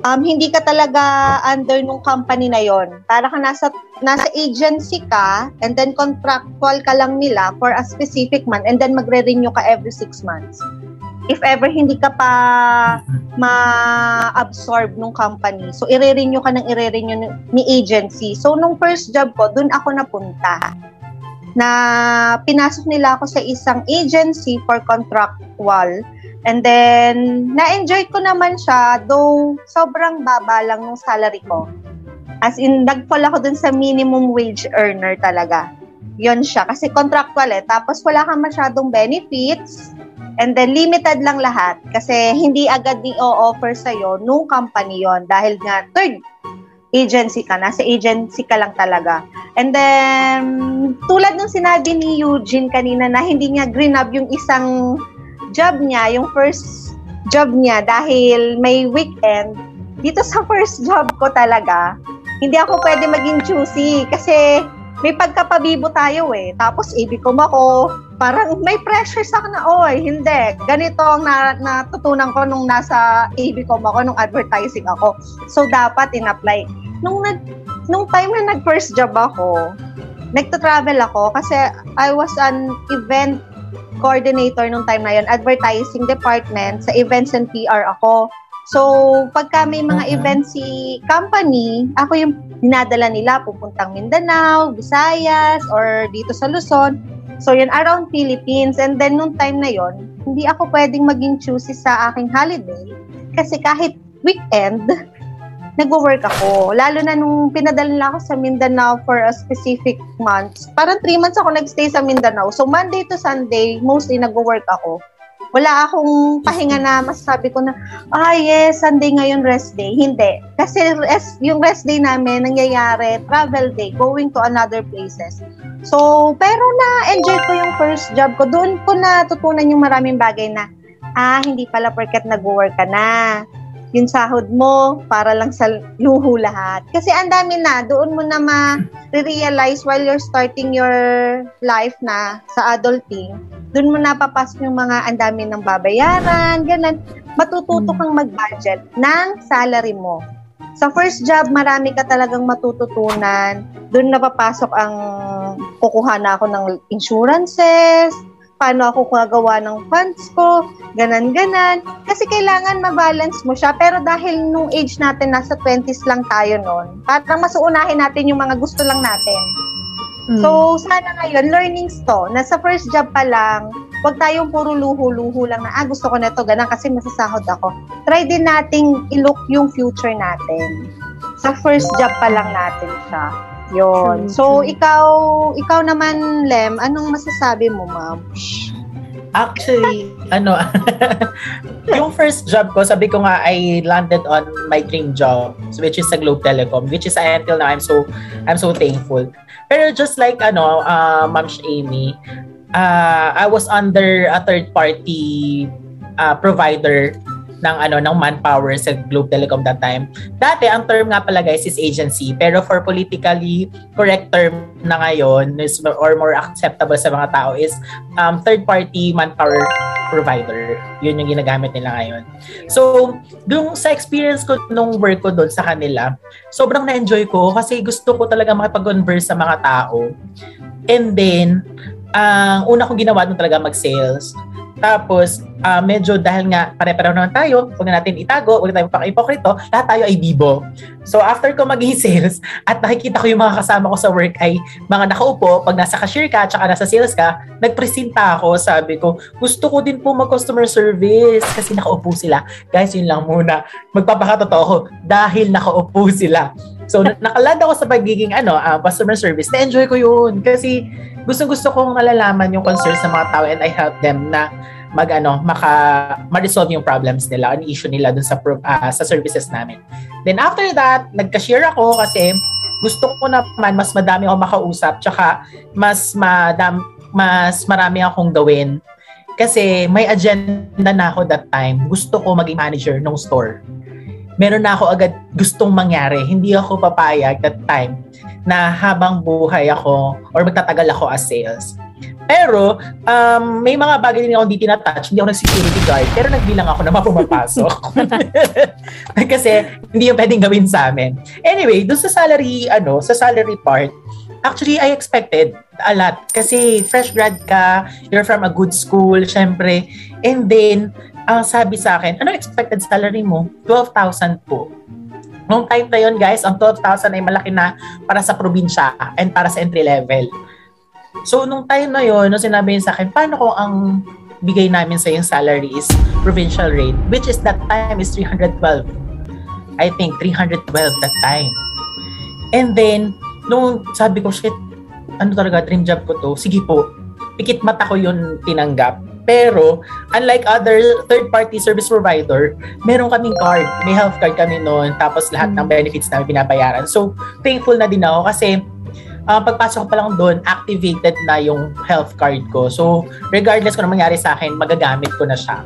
um, hindi ka talaga under nung company na yon. Para ka nasa nasa agency ka and then contractual ka lang nila for a specific month and then magre-renew ka every six months. If ever hindi ka pa ma-absorb nung company, so i-renew ka ng i-renew ni- agency. So nung first job ko, dun ako napunta na pinasok nila ako sa isang agency for contractual And then, na-enjoy ko naman siya, though sobrang baba lang ng salary ko. As in, nag-fall ako dun sa minimum wage earner talaga. Yon siya. Kasi contractual eh. Tapos wala kang masyadong benefits. And then, limited lang lahat. Kasi hindi agad i-offer sa'yo nung company yon Dahil nga, third agency ka. Nasa agency ka lang talaga. And then, tulad ng sinabi ni Eugene kanina na hindi niya grinab yung isang job niya, yung first job niya dahil may weekend, dito sa first job ko talaga, hindi ako pwede maging choosy kasi may pagkapabibo tayo eh. Tapos ibig ko ako, parang may pressure sa akin na, oy, hindi. Ganito ang na, natutunan ko nung nasa AB ko ako, nung advertising ako. So, dapat in-apply. Nung, nag, nung time na nag-first job ako, nagta-travel ako kasi I was an event coordinator nung time na yun, advertising department, sa events and PR ako. So, pagka may mga Mhm. events si company, ako yung dinadala nila pupuntang Mindanao, Visayas, or dito sa Luzon. So, yun, around Philippines. And then, nung time na yon hindi ako pwedeng maging choosy sa aking holiday. Kasi kahit weekend, nagwo-work ako. Lalo na nung pinadala nila ako sa Mindanao for a specific month. Parang three months ako nagstay sa Mindanao. So, Monday to Sunday, mostly nagwo-work ako. Wala akong pahinga na masasabi ko na, ah yes, Sunday ngayon rest day. Hindi. Kasi rest, yung rest day namin, nangyayari, travel day, going to another places. So, pero na-enjoy ko yung first job ko. Doon ko natutunan yung maraming bagay na, ah, hindi pala porket nag-work ka na. Yung sahod mo, para lang sa luho lahat. Kasi ang dami na, doon mo na ma-realize while you're starting your life na sa adulting, doon mo napapasok yung mga ang dami ng babayaran, ganun. Matututo kang mag-budget ng salary mo. Sa first job, marami ka talagang matututunan. Doon napapasok ang kukuha na ako ng insurances, paano ako gagawa ng funds ko, ganan-ganan. Kasi kailangan ma-balance mo siya. Pero dahil nung age natin, nasa 20s lang tayo noon, parang mas uunahin natin yung mga gusto lang natin. Mm. So, sana ngayon, learnings to, na sa first job pa lang, huwag tayong puro luho-luho lang na, ah, gusto ko na ito, ganun, kasi masasahod ako. Try din nating i-look yung future natin. Sa first job pa lang natin siya. Yun. True, So, ikaw, ikaw naman, Lem, anong masasabi mo, ma'am? Actually, ano, yung first job ko, sabi ko nga, I landed on my dream job, which is sa Globe Telecom, which is until now, I'm so, I'm so thankful. Pero just like, ano, uh, Ma'am Amy, uh, I was under a third party uh, provider ng ano ng manpower sa Globe Telecom that time. Dati ang term nga pala guys is agency, pero for politically correct term na ngayon is or more acceptable sa mga tao is um, third party manpower provider. Yun yung ginagamit nila ngayon. So, yung sa experience ko nung work ko doon sa kanila, sobrang na-enjoy ko kasi gusto ko talaga makipag-converse sa mga tao. And then, ang una kong ginawa doon talaga mag-sales. Tapos, ah, medyo dahil nga pare-pareho naman tayo, huwag na natin itago, huwag na tayo paka-ipokrito, lahat tayo ay bibo. So, after ko maging sales at nakikita ko yung mga kasama ko sa work ay mga nakaupo, pag nasa cashier ka, tsaka nasa sales ka, nagpresenta ako, sabi ko, gusto ko din po mag-customer service kasi nakaupo sila. Guys, yun lang muna. Magpapakatotoo ako dahil nakaupo sila. So, na- nakaland ako sa pagiging ano, ah, customer service. Na-enjoy ko yun kasi gusto-gusto kong nalalaman yung concerns ng mga tao and I help them na mag ano, maka ma-resolve yung problems nila, ang issue nila dun sa ah, sa services namin. Then after that, nagka-share ako kasi gusto ko naman mas madami ako makausap tsaka mas madam mas marami akong gawin kasi may agenda na ako that time. Gusto ko maging manager ng store. Meron na ako agad gustong mangyari. Hindi ako papayag that time na habang buhay ako or magtatagal ako as sales. Pero, um, may mga bagay din ako hindi tinatouch. Hindi ako nag-security guard, pero nagbilang ako na mapumapasok. Kasi, hindi yung pwedeng gawin sa amin. Anyway, dun sa salary, ano, sa salary part, actually, I expected a lot. Kasi, fresh grad ka, you're from a good school, syempre. And then, ang sabi sa akin, ano expected salary mo? 12,000 po. Noong time na yun, guys, ang 12,000 ay malaki na para sa probinsya and para sa entry level. So, nung time na yun, nung sinabi niya sa akin, paano kung ang bigay namin sa yung salary is provincial rate, which is that time is 312. I think 312 that time. And then, nung sabi ko, shit, ano talaga, dream job ko to, sige po, pikit mata ko yun tinanggap. Pero, unlike other third-party service provider, meron kaming card. May health card kami noon. Tapos lahat ng benefits namin binabayaran. So, thankful na din ako kasi uh, pagpasok ko pa lang doon, activated na yung health card ko. So, regardless kung ano mangyari sa akin, magagamit ko na siya.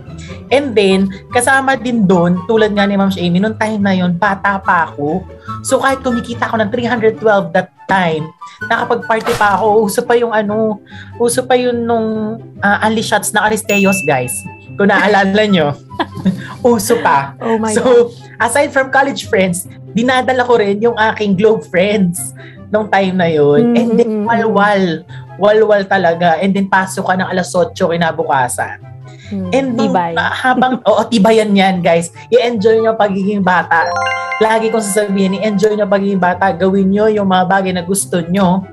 And then, kasama din doon, tulad nga ni Ma'am Amy, nung time na yun, bata pa ako. So, kahit kumikita ako ng 312 that time, nakapag-party pa ako, uso pa yung ano, uso pa yun nung uh, Only Shots na Aristeos, guys. Kung naalala nyo. uso pa. Oh my so, God. aside from college friends, dinadala ko rin yung aking Globe friends nung time na yun. Mm, And then, mm, mm. walwal. walwal talaga. And then pasok ka ng alas 8 kinabukasan. Hmm, And nung- tibay. ah, habang, oo, tibayan yan guys. I-enjoy nyo pagiging bata. Lagi kong sasabihin, i-enjoy nyo pagiging bata. Gawin nyo yung mga bagay na gusto nyo.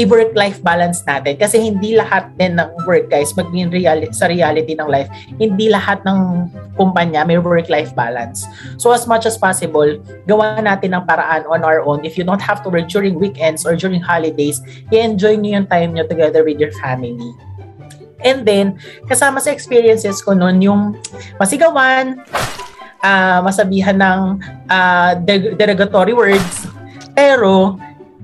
I-work-life balance natin. Kasi hindi lahat din ng work guys, maging reali- sa reality ng life, hindi lahat ng kumpanya may work-life balance. So as much as possible, gawa natin ng paraan on our own. If you don't have to work during weekends or during holidays, i-enjoy nyo yung time nyo together with your family. And then, kasama sa experiences ko noon, yung masigawan, ah, masabihan ng derog- derogatory words, pero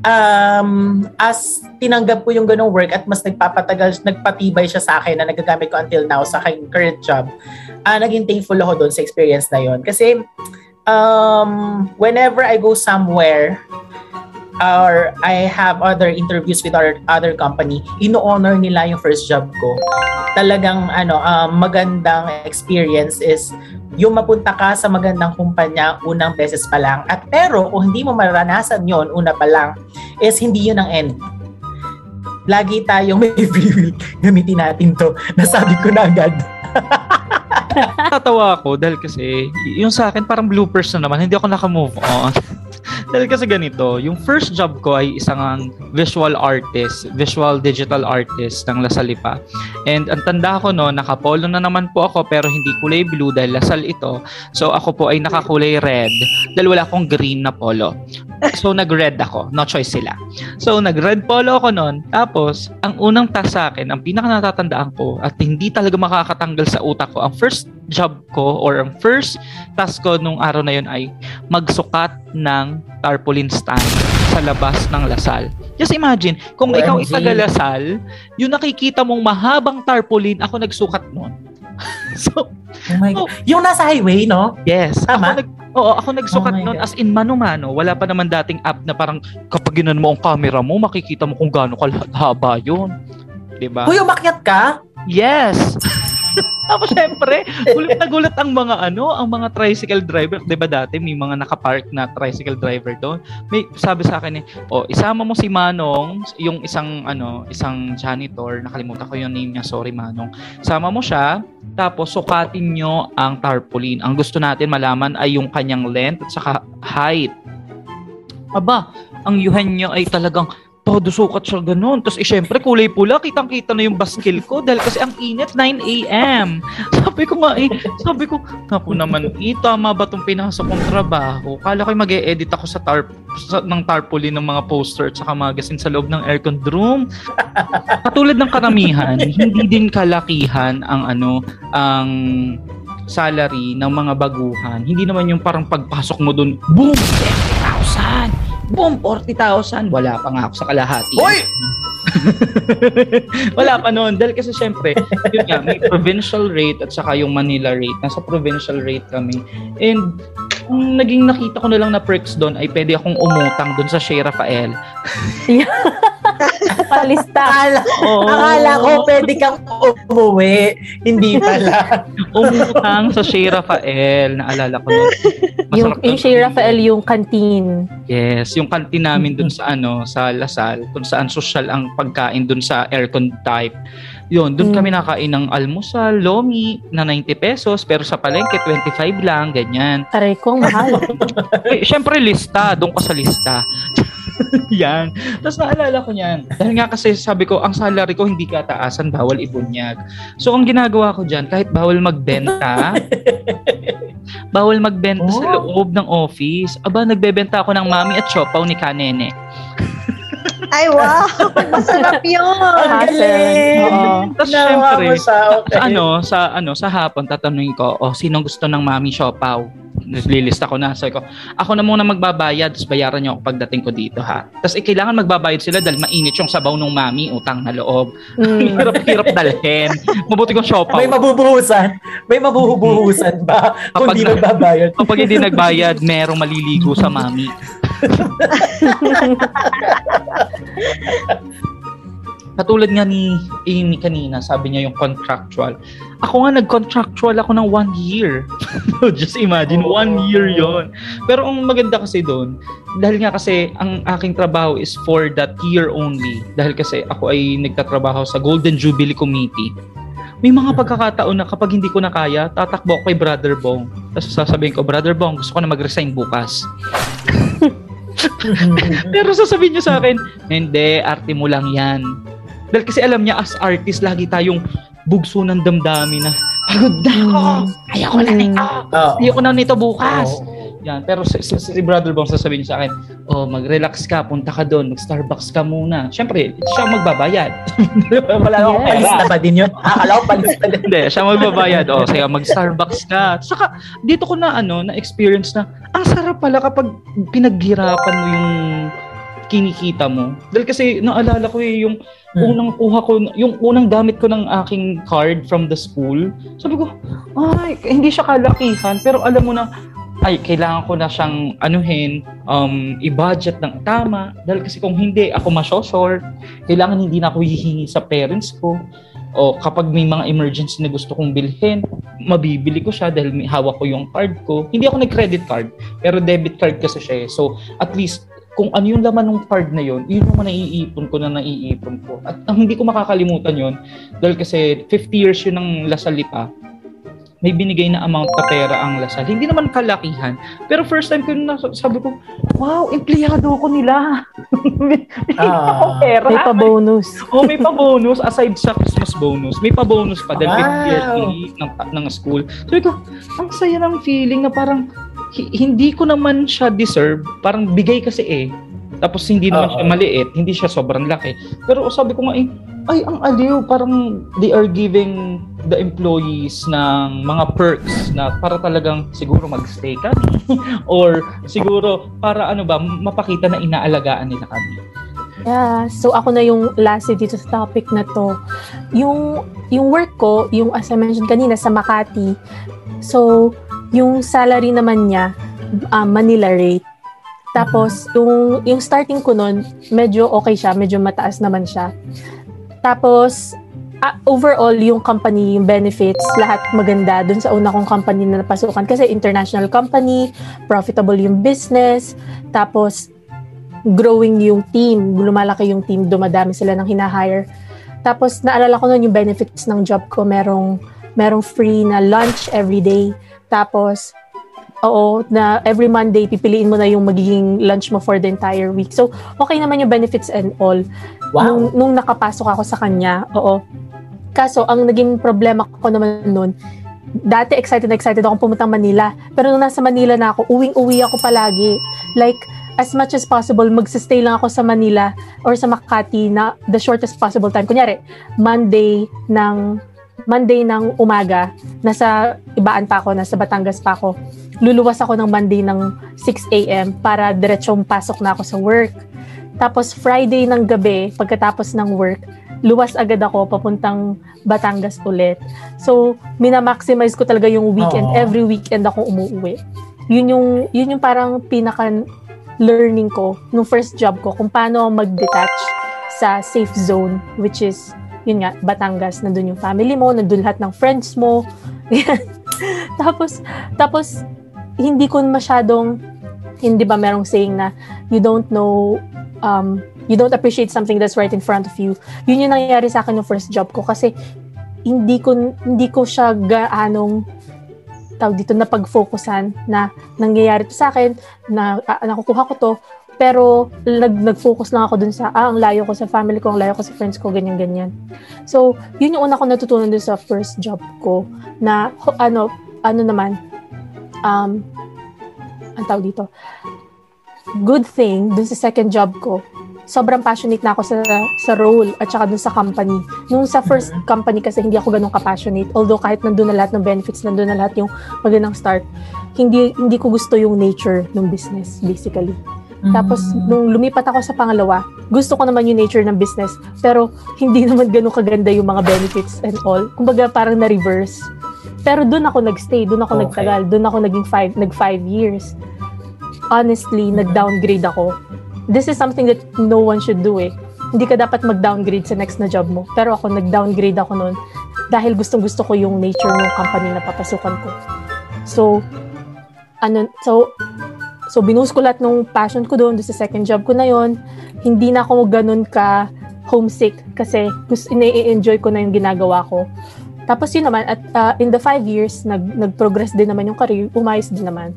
um, as tinanggap ko yung ganong work at mas nagpapatagal, nagpatibay siya sa akin na nagagamit ko until now sa aking current job, ah, naging thankful ako doon sa experience na yon Kasi um, whenever I go somewhere, or I have other interviews with our other company, ino-honor nila yung first job ko. Talagang ano, um, magandang experience is yung mapunta ka sa magandang kumpanya unang beses pa lang. At pero kung hindi mo maranasan yon una pa lang, is hindi yun ang end. Lagi tayong may free will. Gamitin natin to. Nasabi ko na agad. Tatawa ako dahil kasi yung sa akin parang bloopers na naman, hindi ako naka-move on. Dahil kasi ganito, yung first job ko ay isang visual artist, visual digital artist ng Lasal Lipa. And ang tanda ko no, nakapolo na naman po ako pero hindi kulay blue dahil Lasal ito. So ako po ay nakakulay red dahil wala akong green na polo. So nag-red ako, no choice sila. So nag-red polo ako noon. Tapos ang unang task sa akin, ang pinaka natatandaan ko at hindi talaga makakatanggal sa utak ko, ang first job ko or ang first task ko nung araw na yun ay magsukat ng tarpaulin stand sa labas ng Lasal. Just imagine, kung ikaw OMG. itaga Lasal, yung nakikita mong mahabang tarpaulin, ako nagsukat nun. so, Oh my God. Yung nasa highway, no? yes. Tama? Ako nag, oo, ako nagsukat Oh God. as in mano-mano. Wala pa naman dating app na parang kapag ginan mo ang camera mo, makikita mo kung gaano kahaba yun. 'Di ba? Uy, umakyat ka? Yes. Tapos syempre, gulat na gulat ang mga ano, ang mga tricycle driver, 'di ba dati may mga nakapark na tricycle driver doon. May sabi sa akin eh, "Oh, isama mo si Manong, yung isang ano, isang janitor, nakalimutan ko yung name niya, sorry Manong. Sama mo siya, tapos sukatin nyo ang tarpaulin. Ang gusto natin malaman ay yung kanyang length at saka height. Aba, ang yuhan niya ay talagang todo sukat siya ganun. Tapos, eh, syempre, kulay pula. Kitang-kita na yung baskil ko dahil kasi ang init, 9 a.m. Sabi ko nga, eh, sabi ko, naku naman, eh, tama ba itong pinasok kong trabaho? Kala ko mag edit ako sa, tarp, sa ng tarpaulin ng mga poster at saka magazine sa loob ng aircon room. Katulad ng karamihan, hindi din kalakihan ang ano, ang salary ng mga baguhan. Hindi naman yung parang pagpasok mo dun, boom, 70,000! Boom, 40,000. Wala pa nga ako sa kalahati. Uy! Wala pa noon. Dahil kasi syempre, yun nga, may provincial rate at saka yung Manila rate. Nasa provincial rate kami. And ang naging nakita ko na lang na perks doon ay pwede akong umutang doon sa Shea Rafael. Palista. Akala, Oo. akala ko pwede kang umuwi. Hindi pala. umutang sa Shea Rafael. Naalala ko nun. yung, yung doon. Shea Rafael, yung canteen. Yes, yung kantin namin dun sa ano, sa Lasal, kung saan social ang pagkain dun sa aircon type. Yun, dun Mm. kami nakain ng almusal, lomi na 90 pesos, pero sa palengke 25 lang, ganyan. Aray ko, ang mahal. Eh, Siyempre lista, doon ka sa lista. yan. Tapos naalala ko niyan. Dahil nga kasi sabi ko, ang salary ko hindi kataasan, bawal ibunyag. So ang ginagawa ko dyan, kahit bawal magbenta, bawal magbenta sa Oh. loob ng office. Aba, nagbebenta ako ng mami at siopaw ni Kanene. Ay, wow! Masarap yun! Ang galing! Oo. Tapos Nawa syempre, siya, okay. sa ano, sa ano, sa hapon tatanungin ko, oh, sino gusto ng mami siopaw? Lilista ko na. Sabi ko, ako na muna magbabayad, tapos bayaran niyo ako pagdating ko dito ha. Tapos eh, kailangan magbabayad sila dahil mainit yung sabaw ng mami, utang na loob. Mm. Hirap-hirap dalhin. Mabuti kong siopaw. May mabubuhusan. May mabubuhusan ba kung Kapag di na- magbabayad? Kapag hindi nagbayad, merong maliligo sa mami. katulad nga ni Amy kanina, sabi niya yung contractual. Ako nga nag-contractual ako ng one year. Just imagine, Oh. one year yon. Pero ang maganda kasi doon, dahil nga kasi ang aking trabaho is for that year only. Dahil kasi ako ay nagtatrabaho sa Golden Jubilee Committee. May mga pagkakataon na kapag hindi ko na kaya, tatakbo ako kay Brother Bong. Tapos sasabihin ko, Brother Bong, gusto ko na mag-resign bukas. Pero sasabihin niyo sa akin, hindi, arte mo lang yan. Dahil kasi alam niya, as artist, lagi tayong bugso ng damdamin na, pagod na ako, ayoko na nito, Oo. ayoko na nito bukas. Oo. Yan. Pero si, si, si Brother Bong sasabihin niya sa akin, oh, mag-relax ka, punta ka doon, mag-Starbucks ka muna. Siyempre, siya magbabayad. Wala akong Yes. Palis pera. na ba din yun? Akala ko palis na din. Hindi, siya magbabayad. O, sige, mag-Starbucks ka. Saka, dito ko na, ano, na-experience na, ang sarap pala kapag pinaghirapan mo yung kinikita mo. Dahil kasi, naalala ko eh, yung Hmm. unang kuha ko, yung unang gamit ko ng aking card from the school. Sabi ko, ay, hindi siya kalakihan, pero alam mo na, ay, kailangan ko na siyang anuhin, um, i-budget ng tama. Dahil kasi kung hindi, ako masoshort. Kailangan hindi na ako hihingi sa parents ko. O kapag may mga emergency na gusto kong bilhin, mabibili ko siya dahil may hawak ko yung card ko. Hindi ako nag-credit card, pero debit card kasi siya eh. So, at least, kung ano yung laman ng card na yun, yun yung naiipon ko na naiipon ko. At ang hindi ko makakalimutan yun, dahil kasi 50 years yun ng Lasalita, may binigay na amount na pera ang Lasal. Hindi naman kalakihan. Pero first time ko na sabi ko, wow, empleyado ko nila. may, may Ah. pera. May pa-bonus. Oh, may pa-bonus aside sa Christmas bonus. May pa-bonus pa dahil 50 years Wow. ng, ng school. Sabi ko, ang saya ng feeling na parang hindi ko naman siya deserve. Parang bigay kasi eh. Tapos hindi naman Oo. siya maliit, hindi siya sobrang laki. Pero sabi ko nga eh, ay ang aliw, parang they are giving the employees ng mga perks na para talagang siguro magstay kami or siguro para ano ba, mapakita na inaalagaan nila kami. Yeah, so ako na yung last dito sa topic na to. Yung yung work ko, yung as I mentioned kanina sa Makati. So, yung salary naman niya ah, Manila rate. Tapos yung yung starting ko noon, medyo okay siya, medyo mataas naman siya. Tapos ah, overall yung company, yung benefits, lahat maganda dun sa una kong company na napasukan kasi international company, profitable yung business, tapos growing yung team, lumalaki yung team, dumadami sila ng hinahire. Tapos naalala ko noon yung benefits ng job ko, merong merong free na lunch every day. Tapos oo, na every Monday pipiliin mo na yung magiging lunch mo for the entire week. So, okay naman yung benefits and all. Wow. Nung, nung nakapasok ako sa kanya, oo. Kaso, ang naging problema ko naman noon, dati excited na excited akong pumunta Manila. Pero nung nasa Manila na ako, uwing-uwi ako palagi. Like, as much as possible, magsistay lang ako sa Manila or sa Makati na the shortest possible time. Kunyari, Monday ng Monday ng umaga, nasa Ibaan pa ako, nasa Batangas pa ako. Luluwas ako ng Monday ng 6 a.m. para diretsong pasok na ako sa work. Tapos Friday ng gabi, pagkatapos ng work, luwas agad ako papuntang Batangas ulit. So, minamaximize ko talaga yung weekend. Oo. Every weekend ako umuwi. Yun yung, yun yung parang pinaka learning ko nung first job ko kung paano mag-detach sa safe zone which is yun nga, Batangas, nandun yung family mo, nandun lahat ng friends mo. tapos, tapos, hindi ko masyadong, hindi ba merong saying na, you don't know, um, you don't appreciate something that's right in front of you. Yun yung nangyayari sa akin yung first job ko kasi hindi ko, hindi ko siya gaanong tawag dito na pag-focusan na nangyayari to sa akin, na ah, nakukuha ko to, pero nag, nag-focus lang ako dun sa, ah, ang layo ko sa family ko, ang layo ko sa friends ko, ganyan-ganyan. So, yun yung una ko natutunan dun sa first job ko, na, ano, ano naman, um, ang tawag dito, good thing, dun sa second job ko, sobrang passionate na ako sa sa role at saka dun sa company. Nung sa first company kasi hindi ako ganun ka-passionate. Although kahit nandun na lahat ng benefits, nandun na lahat yung magandang start, hindi hindi ko gusto yung nature ng business basically. Tapos, Mm. nung lumipat ako sa pangalawa, gusto ko naman yung nature ng business, pero hindi naman ganun kaganda yung mga benefits and all. Kumbaga, parang na-reverse. Pero doon ako nagstay, doon ako Okay. nagtagal, doon ako naging five, nag five years. Honestly, Mhm. nag-downgrade ako. This is something that no one should do eh. hindi ka dapat mag-downgrade sa next na job mo. Pero ako, nag-downgrade ako noon dahil gustong gusto ko yung nature ng company na papasukan ko. So, ano, so, so binuhos ko lahat ng passion ko doon, doon sa second job ko na yon Hindi na ako ganun ka homesick kasi gusto, i-enjoy ko na yung ginagawa ko. Tapos yun naman, at uh, in the five years, nag, nag-progress din naman yung career, umayos din naman.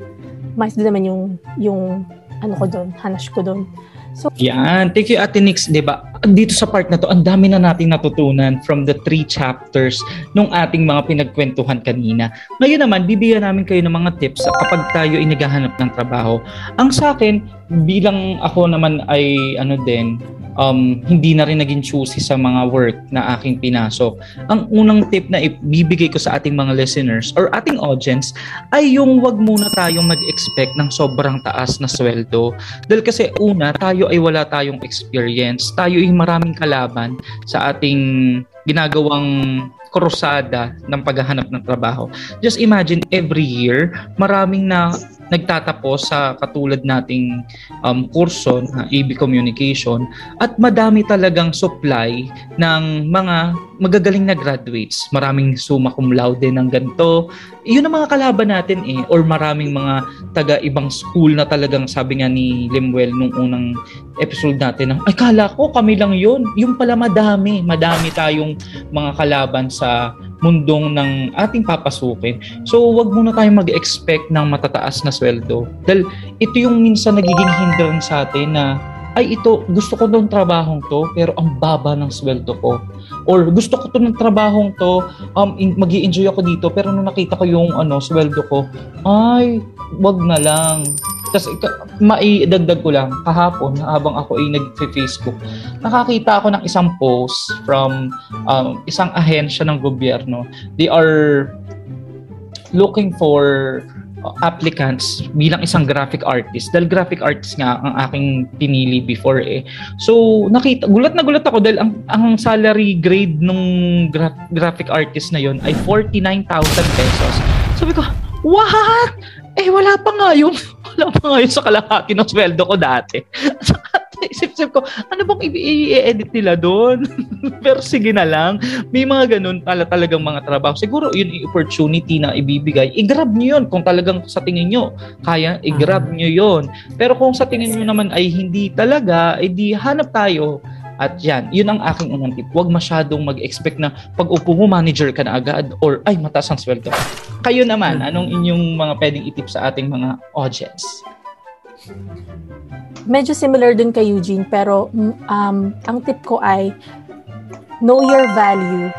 Umayos din naman yung, yung ano ko doon, hanash ko doon. So, Yan. Thank you, Ate Nix. Diba, dito sa part na to, ang dami na nating natutunan from the three chapters nung ating mga pinagkwentuhan kanina. Ngayon naman, bibigyan namin kayo ng mga tips kapag tayo ay naghahanap ng trabaho. Ang sa akin, bilang ako naman ay ano din, um, hindi na rin naging choosy sa mga work na aking pinasok. Ang unang tip na ibibigay ko sa ating mga listeners or ating audience ay yung wag muna tayong mag-expect ng sobrang taas na sweldo. Dahil kasi una, tayo ay wala tayong experience. Tayo ay maraming kalaban sa ating ginagawang krusada ng paghahanap ng trabaho. Just imagine every year, maraming na nagtatapos sa katulad nating um, kurso na AB Communication at madami talagang supply ng mga magagaling na graduates. Maraming summa cum laude ng ganito. Yun ang mga kalaban natin eh. Or maraming mga taga ibang school na talagang sabi nga ni Lemuel nung unang episode natin na, ay kala ko kami lang yun. Yung pala madami. Madami tayong mga kalaban sa mundong ng ating papasukin. So, wag muna tayong mag-expect ng matataas na sweldo. Dahil ito yung minsan nagiging hindrance sa atin na ay ito, gusto ko ng trabahong to, pero ang baba ng sweldo ko. Or gusto ko to ng trabahong to, um, mag enjoy ako dito, pero nung nakita ko yung ano, sweldo ko, ay, wag na lang. Tapos maidagdag ko lang, kahapon habang ako ay nag-Facebook, nakakita ako ng isang post from um, isang ahensya ng gobyerno. They are looking for uh, applicants bilang isang graphic artist. Dahil graphic artist nga ang aking pinili before eh. So, nakita, gulat na gulat ako dahil ang, ang salary grade nung gra- graphic artist na yon ay 49,000 pesos. Sabi ko, what? Eh, wala pa nga yung, wala pa nga yung sa kalahati ng sweldo ko dati. Isip-isip ko, ano bang i-edit nila doon? Pero sige na lang. May mga ganun pala talagang mga trabaho. Siguro yun yung opportunity na ibibigay. I-grab nyo yun kung talagang sa tingin nyo. Kaya, i-grab nyo yun. Pero kung sa tingin nyo naman ay hindi talaga, edi hanap tayo at yan, yun ang aking unang tip. Huwag masyadong mag-expect na pag upo mo, manager ka na agad or ay, mataas ang sweldo. Kayo naman, anong inyong mga pwedeng itip sa ating mga audience? Medyo similar dun kay Eugene, pero um, ang tip ko ay know your value.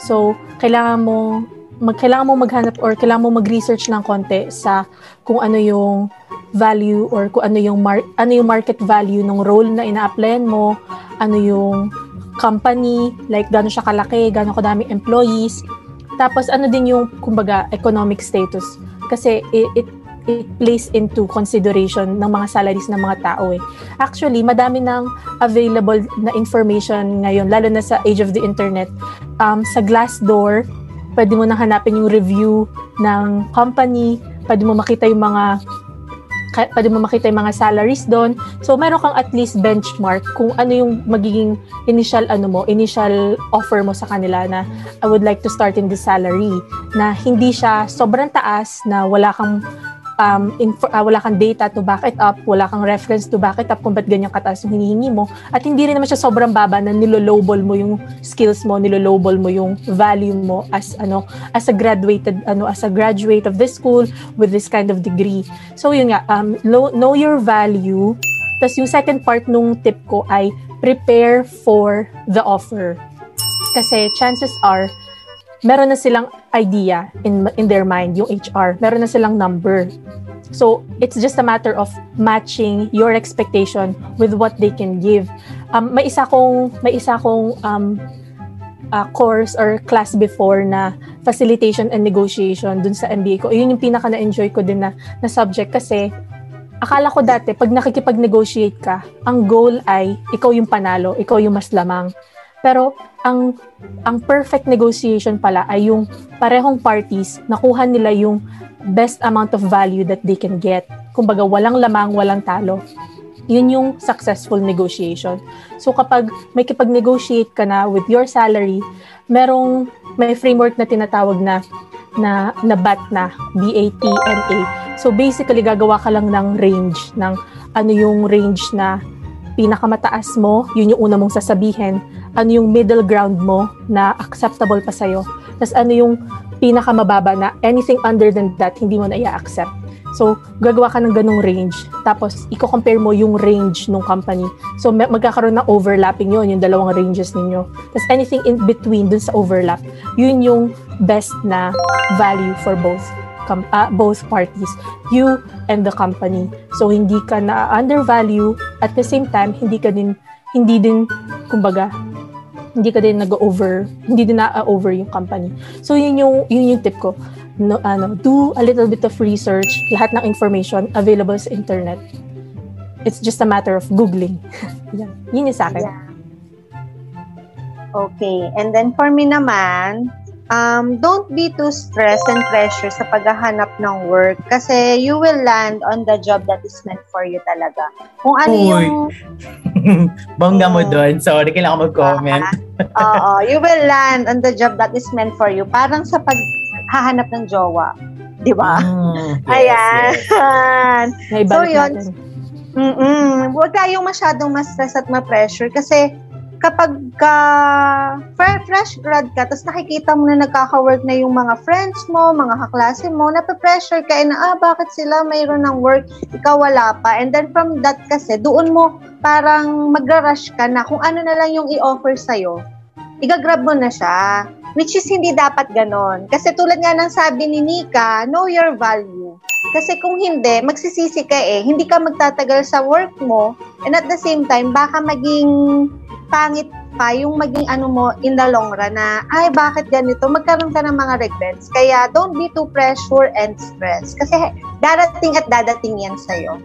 So, kailangan mo mag, kailangan mo maghanap or kailangan mo mag-research ng konti sa kung ano yung value or kung ano yung mar- ano yung market value ng role na ina-applyan mo, ano yung company, like gaano siya kalaki, gaano kadaming employees. Tapos ano din yung kumbaga economic status kasi it, it it plays into consideration ng mga salaries ng mga tao eh. Actually, madami nang available na information ngayon, lalo na sa age of the internet. Um, sa Glassdoor, pwede mo nang hanapin yung review ng company, pwede mo makita yung mga pwede mo makita yung mga salaries doon. So, meron kang at least benchmark kung ano yung magiging initial ano mo, initial offer mo sa kanila na I would like to start in this salary na hindi siya sobrang taas na wala kang um, inf- uh, wala kang data to back it up, wala kang reference to back it up kung ba't ganyan kataas yung hinihingi mo. At hindi rin naman siya sobrang baba na nilolowball mo yung skills mo, nilolowball mo yung value mo as ano as a graduated ano as a graduate of this school with this kind of degree. So yun nga, um, know, know your value. Tapos yung second part nung tip ko ay prepare for the offer. Kasi chances are meron na silang idea in in their mind yung HR meron na silang number. So it's just a matter of matching your expectation with what they can give. Um, may isa kong may isa kong um, uh, course or class before na facilitation and negotiation dun sa MBA ko. Yun yung pinaka na-enjoy ko din na, na subject kasi akala ko dati pag nakikipag-negotiate ka ang goal ay ikaw yung panalo ikaw yung mas lamang. Pero ang ang perfect negotiation pala ay yung parehong parties nakuha nila yung best amount of value that they can get. Kumbaga walang lamang, walang talo. Yun yung successful negotiation. So kapag may kipag-negotiate ka na with your salary, merong may framework na tinatawag na na na BAT na B-A-T-N-A. So basically gagawa ka lang ng range ng ano yung range na pinakamataas mo, yun yung una mong sasabihin. Ano yung middle ground mo na acceptable pa sa'yo. Tapos ano yung pinakamababa na anything under than that, hindi mo na i-accept. So, gagawa ka ng ganong range. Tapos, i-compare mo yung range ng company. So, magkakaroon ng overlapping yon yung dalawang ranges ninyo. Tapos, anything in between dun sa overlap, yun yung best na value for both com- uh, both parties, you and the company. So hindi ka na undervalue at the same time hindi ka din hindi din kumbaga hindi ka din nag-over, hindi din na-over yung company. So yun yung yun yung tip ko. No, ano, do a little bit of research, lahat ng information available sa internet. It's just a matter of googling. yeah. Yun yung sa akin. Yeah. Okay. And then for me naman, um, don't be too stressed and pressure sa paghahanap ng work kasi you will land on the job that is meant for you talaga. Kung ano Uy. yung... Bongga mo Oo. doon. Sorry, kailangan ko mag-comment. Oo, you will land on the job that is meant for you. Parang sa paghahanap ng jowa. Di ba? Mm, yes, Ayan. yes. So, yun. Mm-mm. Huwag tayong masyadong ma-stress at ma-pressure kasi kapag ka fre- fresh grad ka, tapos nakikita mo na nagkaka-work na yung mga friends mo, mga kaklase mo, nape-pressure ka eh na, ah, bakit sila mayroon ng work, ikaw wala pa. And then from that kasi, doon mo parang magra-rush ka na kung ano na lang yung i-offer sa'yo, igagrab mo na siya. Which is hindi dapat ganon. Kasi tulad nga ng sabi ni Nika, know your value. Kasi kung hindi, magsisisi ka eh. Hindi ka magtatagal sa work mo and at the same time, baka maging pangit pa yung maging ano mo in the long run na, ay, bakit ganito? Magkaroon ka ng mga regrets. Kaya don't be too pressure and stress. Kasi darating at dadating yan sa'yo.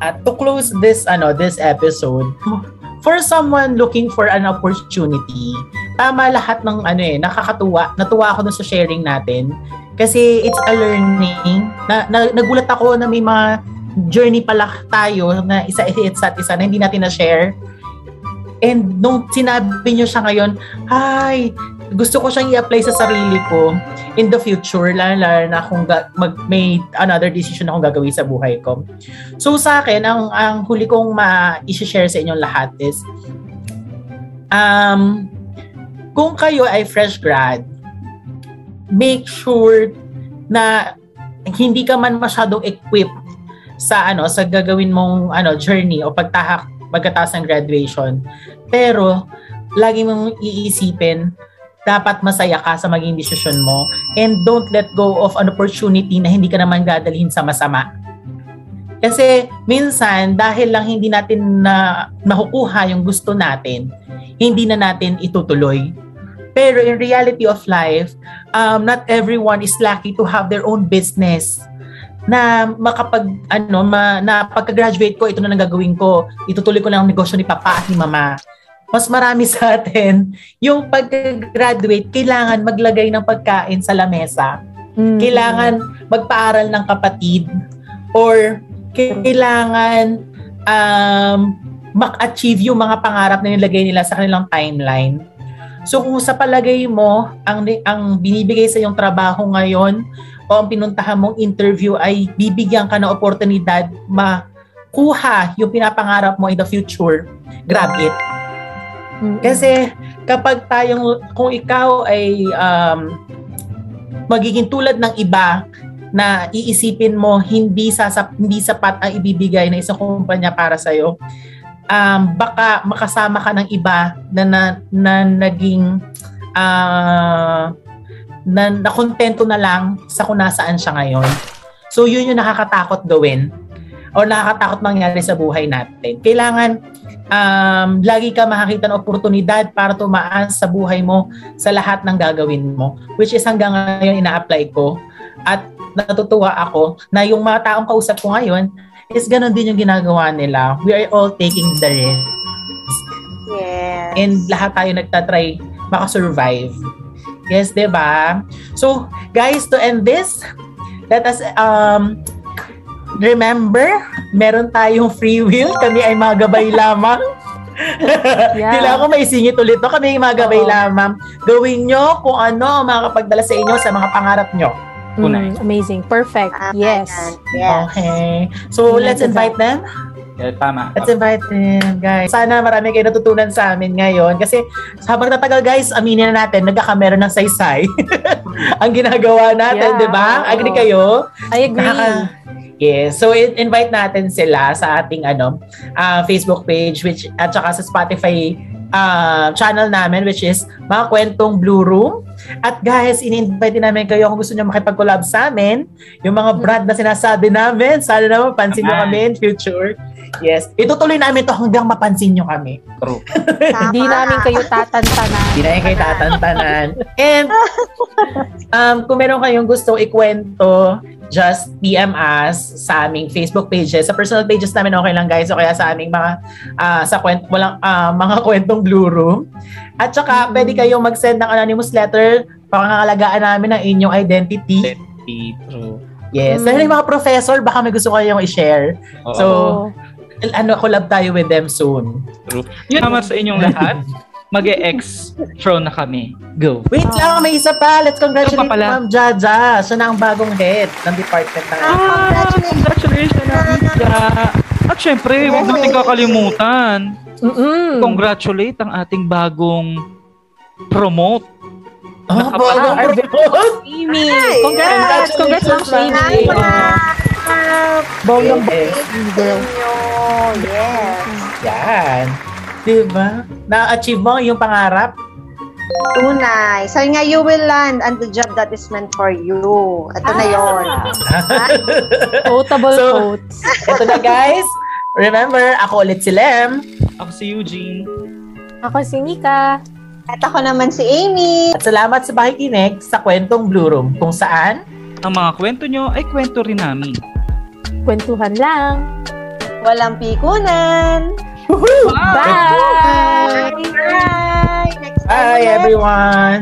At to close this ano this episode, for someone looking for an opportunity, tama lahat ng ano eh, nakakatuwa. Natuwa ako dun sa sharing natin kasi it's a learning. Na, na nagulat ako na may mga journey pala tayo na isa isa't isa na hindi natin na-share. And nung sinabi niyo siya ngayon, hi, gusto ko siyang i-apply sa sarili ko in the future, lalo, lalo na kung ga- mag, may another decision akong gagawin sa buhay ko. So sa akin, ang, ang huli kong ma-share sa inyong lahat is, um, kung kayo ay fresh grad, make sure na hindi ka man masyadong equipped sa ano sa gagawin mong ano journey o pagtahak pagkatapos ng graduation. Pero lagi mong iisipin dapat masaya ka sa maging desisyon mo and don't let go of an opportunity na hindi ka naman dadalhin sa masama. Kasi minsan dahil lang hindi natin na nakukuha yung gusto natin, hindi na natin itutuloy. Pero in reality of life, um, not everyone is lucky to have their own business na makapag ano ma, na pagka-graduate ko ito na nang gagawin ko itutuloy ko lang ang negosyo ni papa at ni mama mas marami sa atin yung pagka-graduate kailangan maglagay ng pagkain sa lamesa Mm. kailangan magpaaral ng kapatid or kailangan um, mak-achieve yung mga pangarap na nilagay nila sa kanilang timeline. So kung sa palagay mo, ang, ang binibigay sa iyong trabaho ngayon o ang pinuntahan mong interview ay bibigyan ka ng oportunidad makuha yung pinapangarap mo in the future, grab it. Mm. Kasi kapag tayong, kung ikaw ay um, magiging tulad ng iba na iisipin mo hindi sasap, hindi sapat ang ibibigay ng isang kumpanya para sa iyo um, baka makasama ka ng iba na na, na naging ah, na nakontento na lang sa kung nasaan siya ngayon. So yun yung nakakatakot gawin o nakakatakot mangyari sa buhay natin. Kailangan um, lagi ka makakita ng oportunidad para tumaas sa buhay mo sa lahat ng gagawin mo. Which is hanggang ngayon ina-apply ko. At natutuwa ako na yung mga taong kausap ko ngayon is ganun din yung ginagawa nila. We are all taking the risk. Yes. And lahat tayo nagtatry makasurvive. Yes, 'di ba? So, guys, to end this, let us um remember, meron tayong free will. Kami ay mga gabay lamang. Yeah. Kailangan ko may singit ulit to. Kami ay mga gabay Oo. lamang. Gawin nyo kung ano ang makakapagdala sa inyo sa mga pangarap nyo. Kunay. Mm, amazing. Perfect. Tama Yes. Yes. Okay. So, let's invite them. Yeah, tama. Let's invite them, guys. Sana marami kayo natutunan sa amin ngayon. Kasi habang tatagal, guys, aminin na natin, nagkakamera ng saysay. ang ginagawa natin, Yeah. di ba? Agree Oo. kayo? I agree. Nakaka- Yes. So in- invite natin sila sa ating ano ah, Facebook page which at saka sa Spotify ah, channel namin which is mga kwentong Blue Room. At guys, in-invite din namin kayo kung gusto niyo makipag-collab sa amin. Yung mga brand na sinasabi namin, sana naman pansin niyo kami in future. Yes. Itutuloy namin to hanggang mapansin niyo kami. True. Hindi namin kayo tatantanan. Hindi na kayo tatantanan. And um, kung meron kayong gustong ikwento, just PM us sa aming Facebook pages. Sa personal pages namin okay lang guys. O kaya sa aming mga ah, sa kwent, walang, ah, mga kwentong Blue Room. At saka pwede kayong mag-send ng anonymous letter pangangalagaan namin ng inyong identity. True. Yes. Mm. Dahil yung mga professor, baka may gusto kayong i-share. Oo. So, ano, collab tayo with them soon. Yun naman sa inyong lahat. Mag-e-extro na kami. Go. Wait lang, may isa pa. Let's congratulate pa? Ma'am Jaja. Siya na ang bagong head ng department ng Ah, congratulations. Congratulations, Amiga. At syempre, huwag natin kakalimutan. Mm-mm. Congratulate ang ating bagong promote. Oh, bagong Ah, promote. Amy. Congrats. Congrats, Ma'am Amy. Salamat. Bonggang Yes. Yan. Diba? Na-achieve mo yung pangarap? Tunay. So nga, you will land on the job that is meant for you. Ito na yon. Quotable So- quotes. Ito na guys. Remember, ako ulit si Lem. Ako si Eugene. Ako si Nika. At ako naman si Amy. At salamat sa pakikinig sa kwentong Blue Room kung saan Ang mga kwento nyo ay kwento rin namin. Kwentuhan lang. Walang pikunan. Bye! Bye! Time Bye ulit. everyone!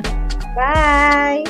Bye!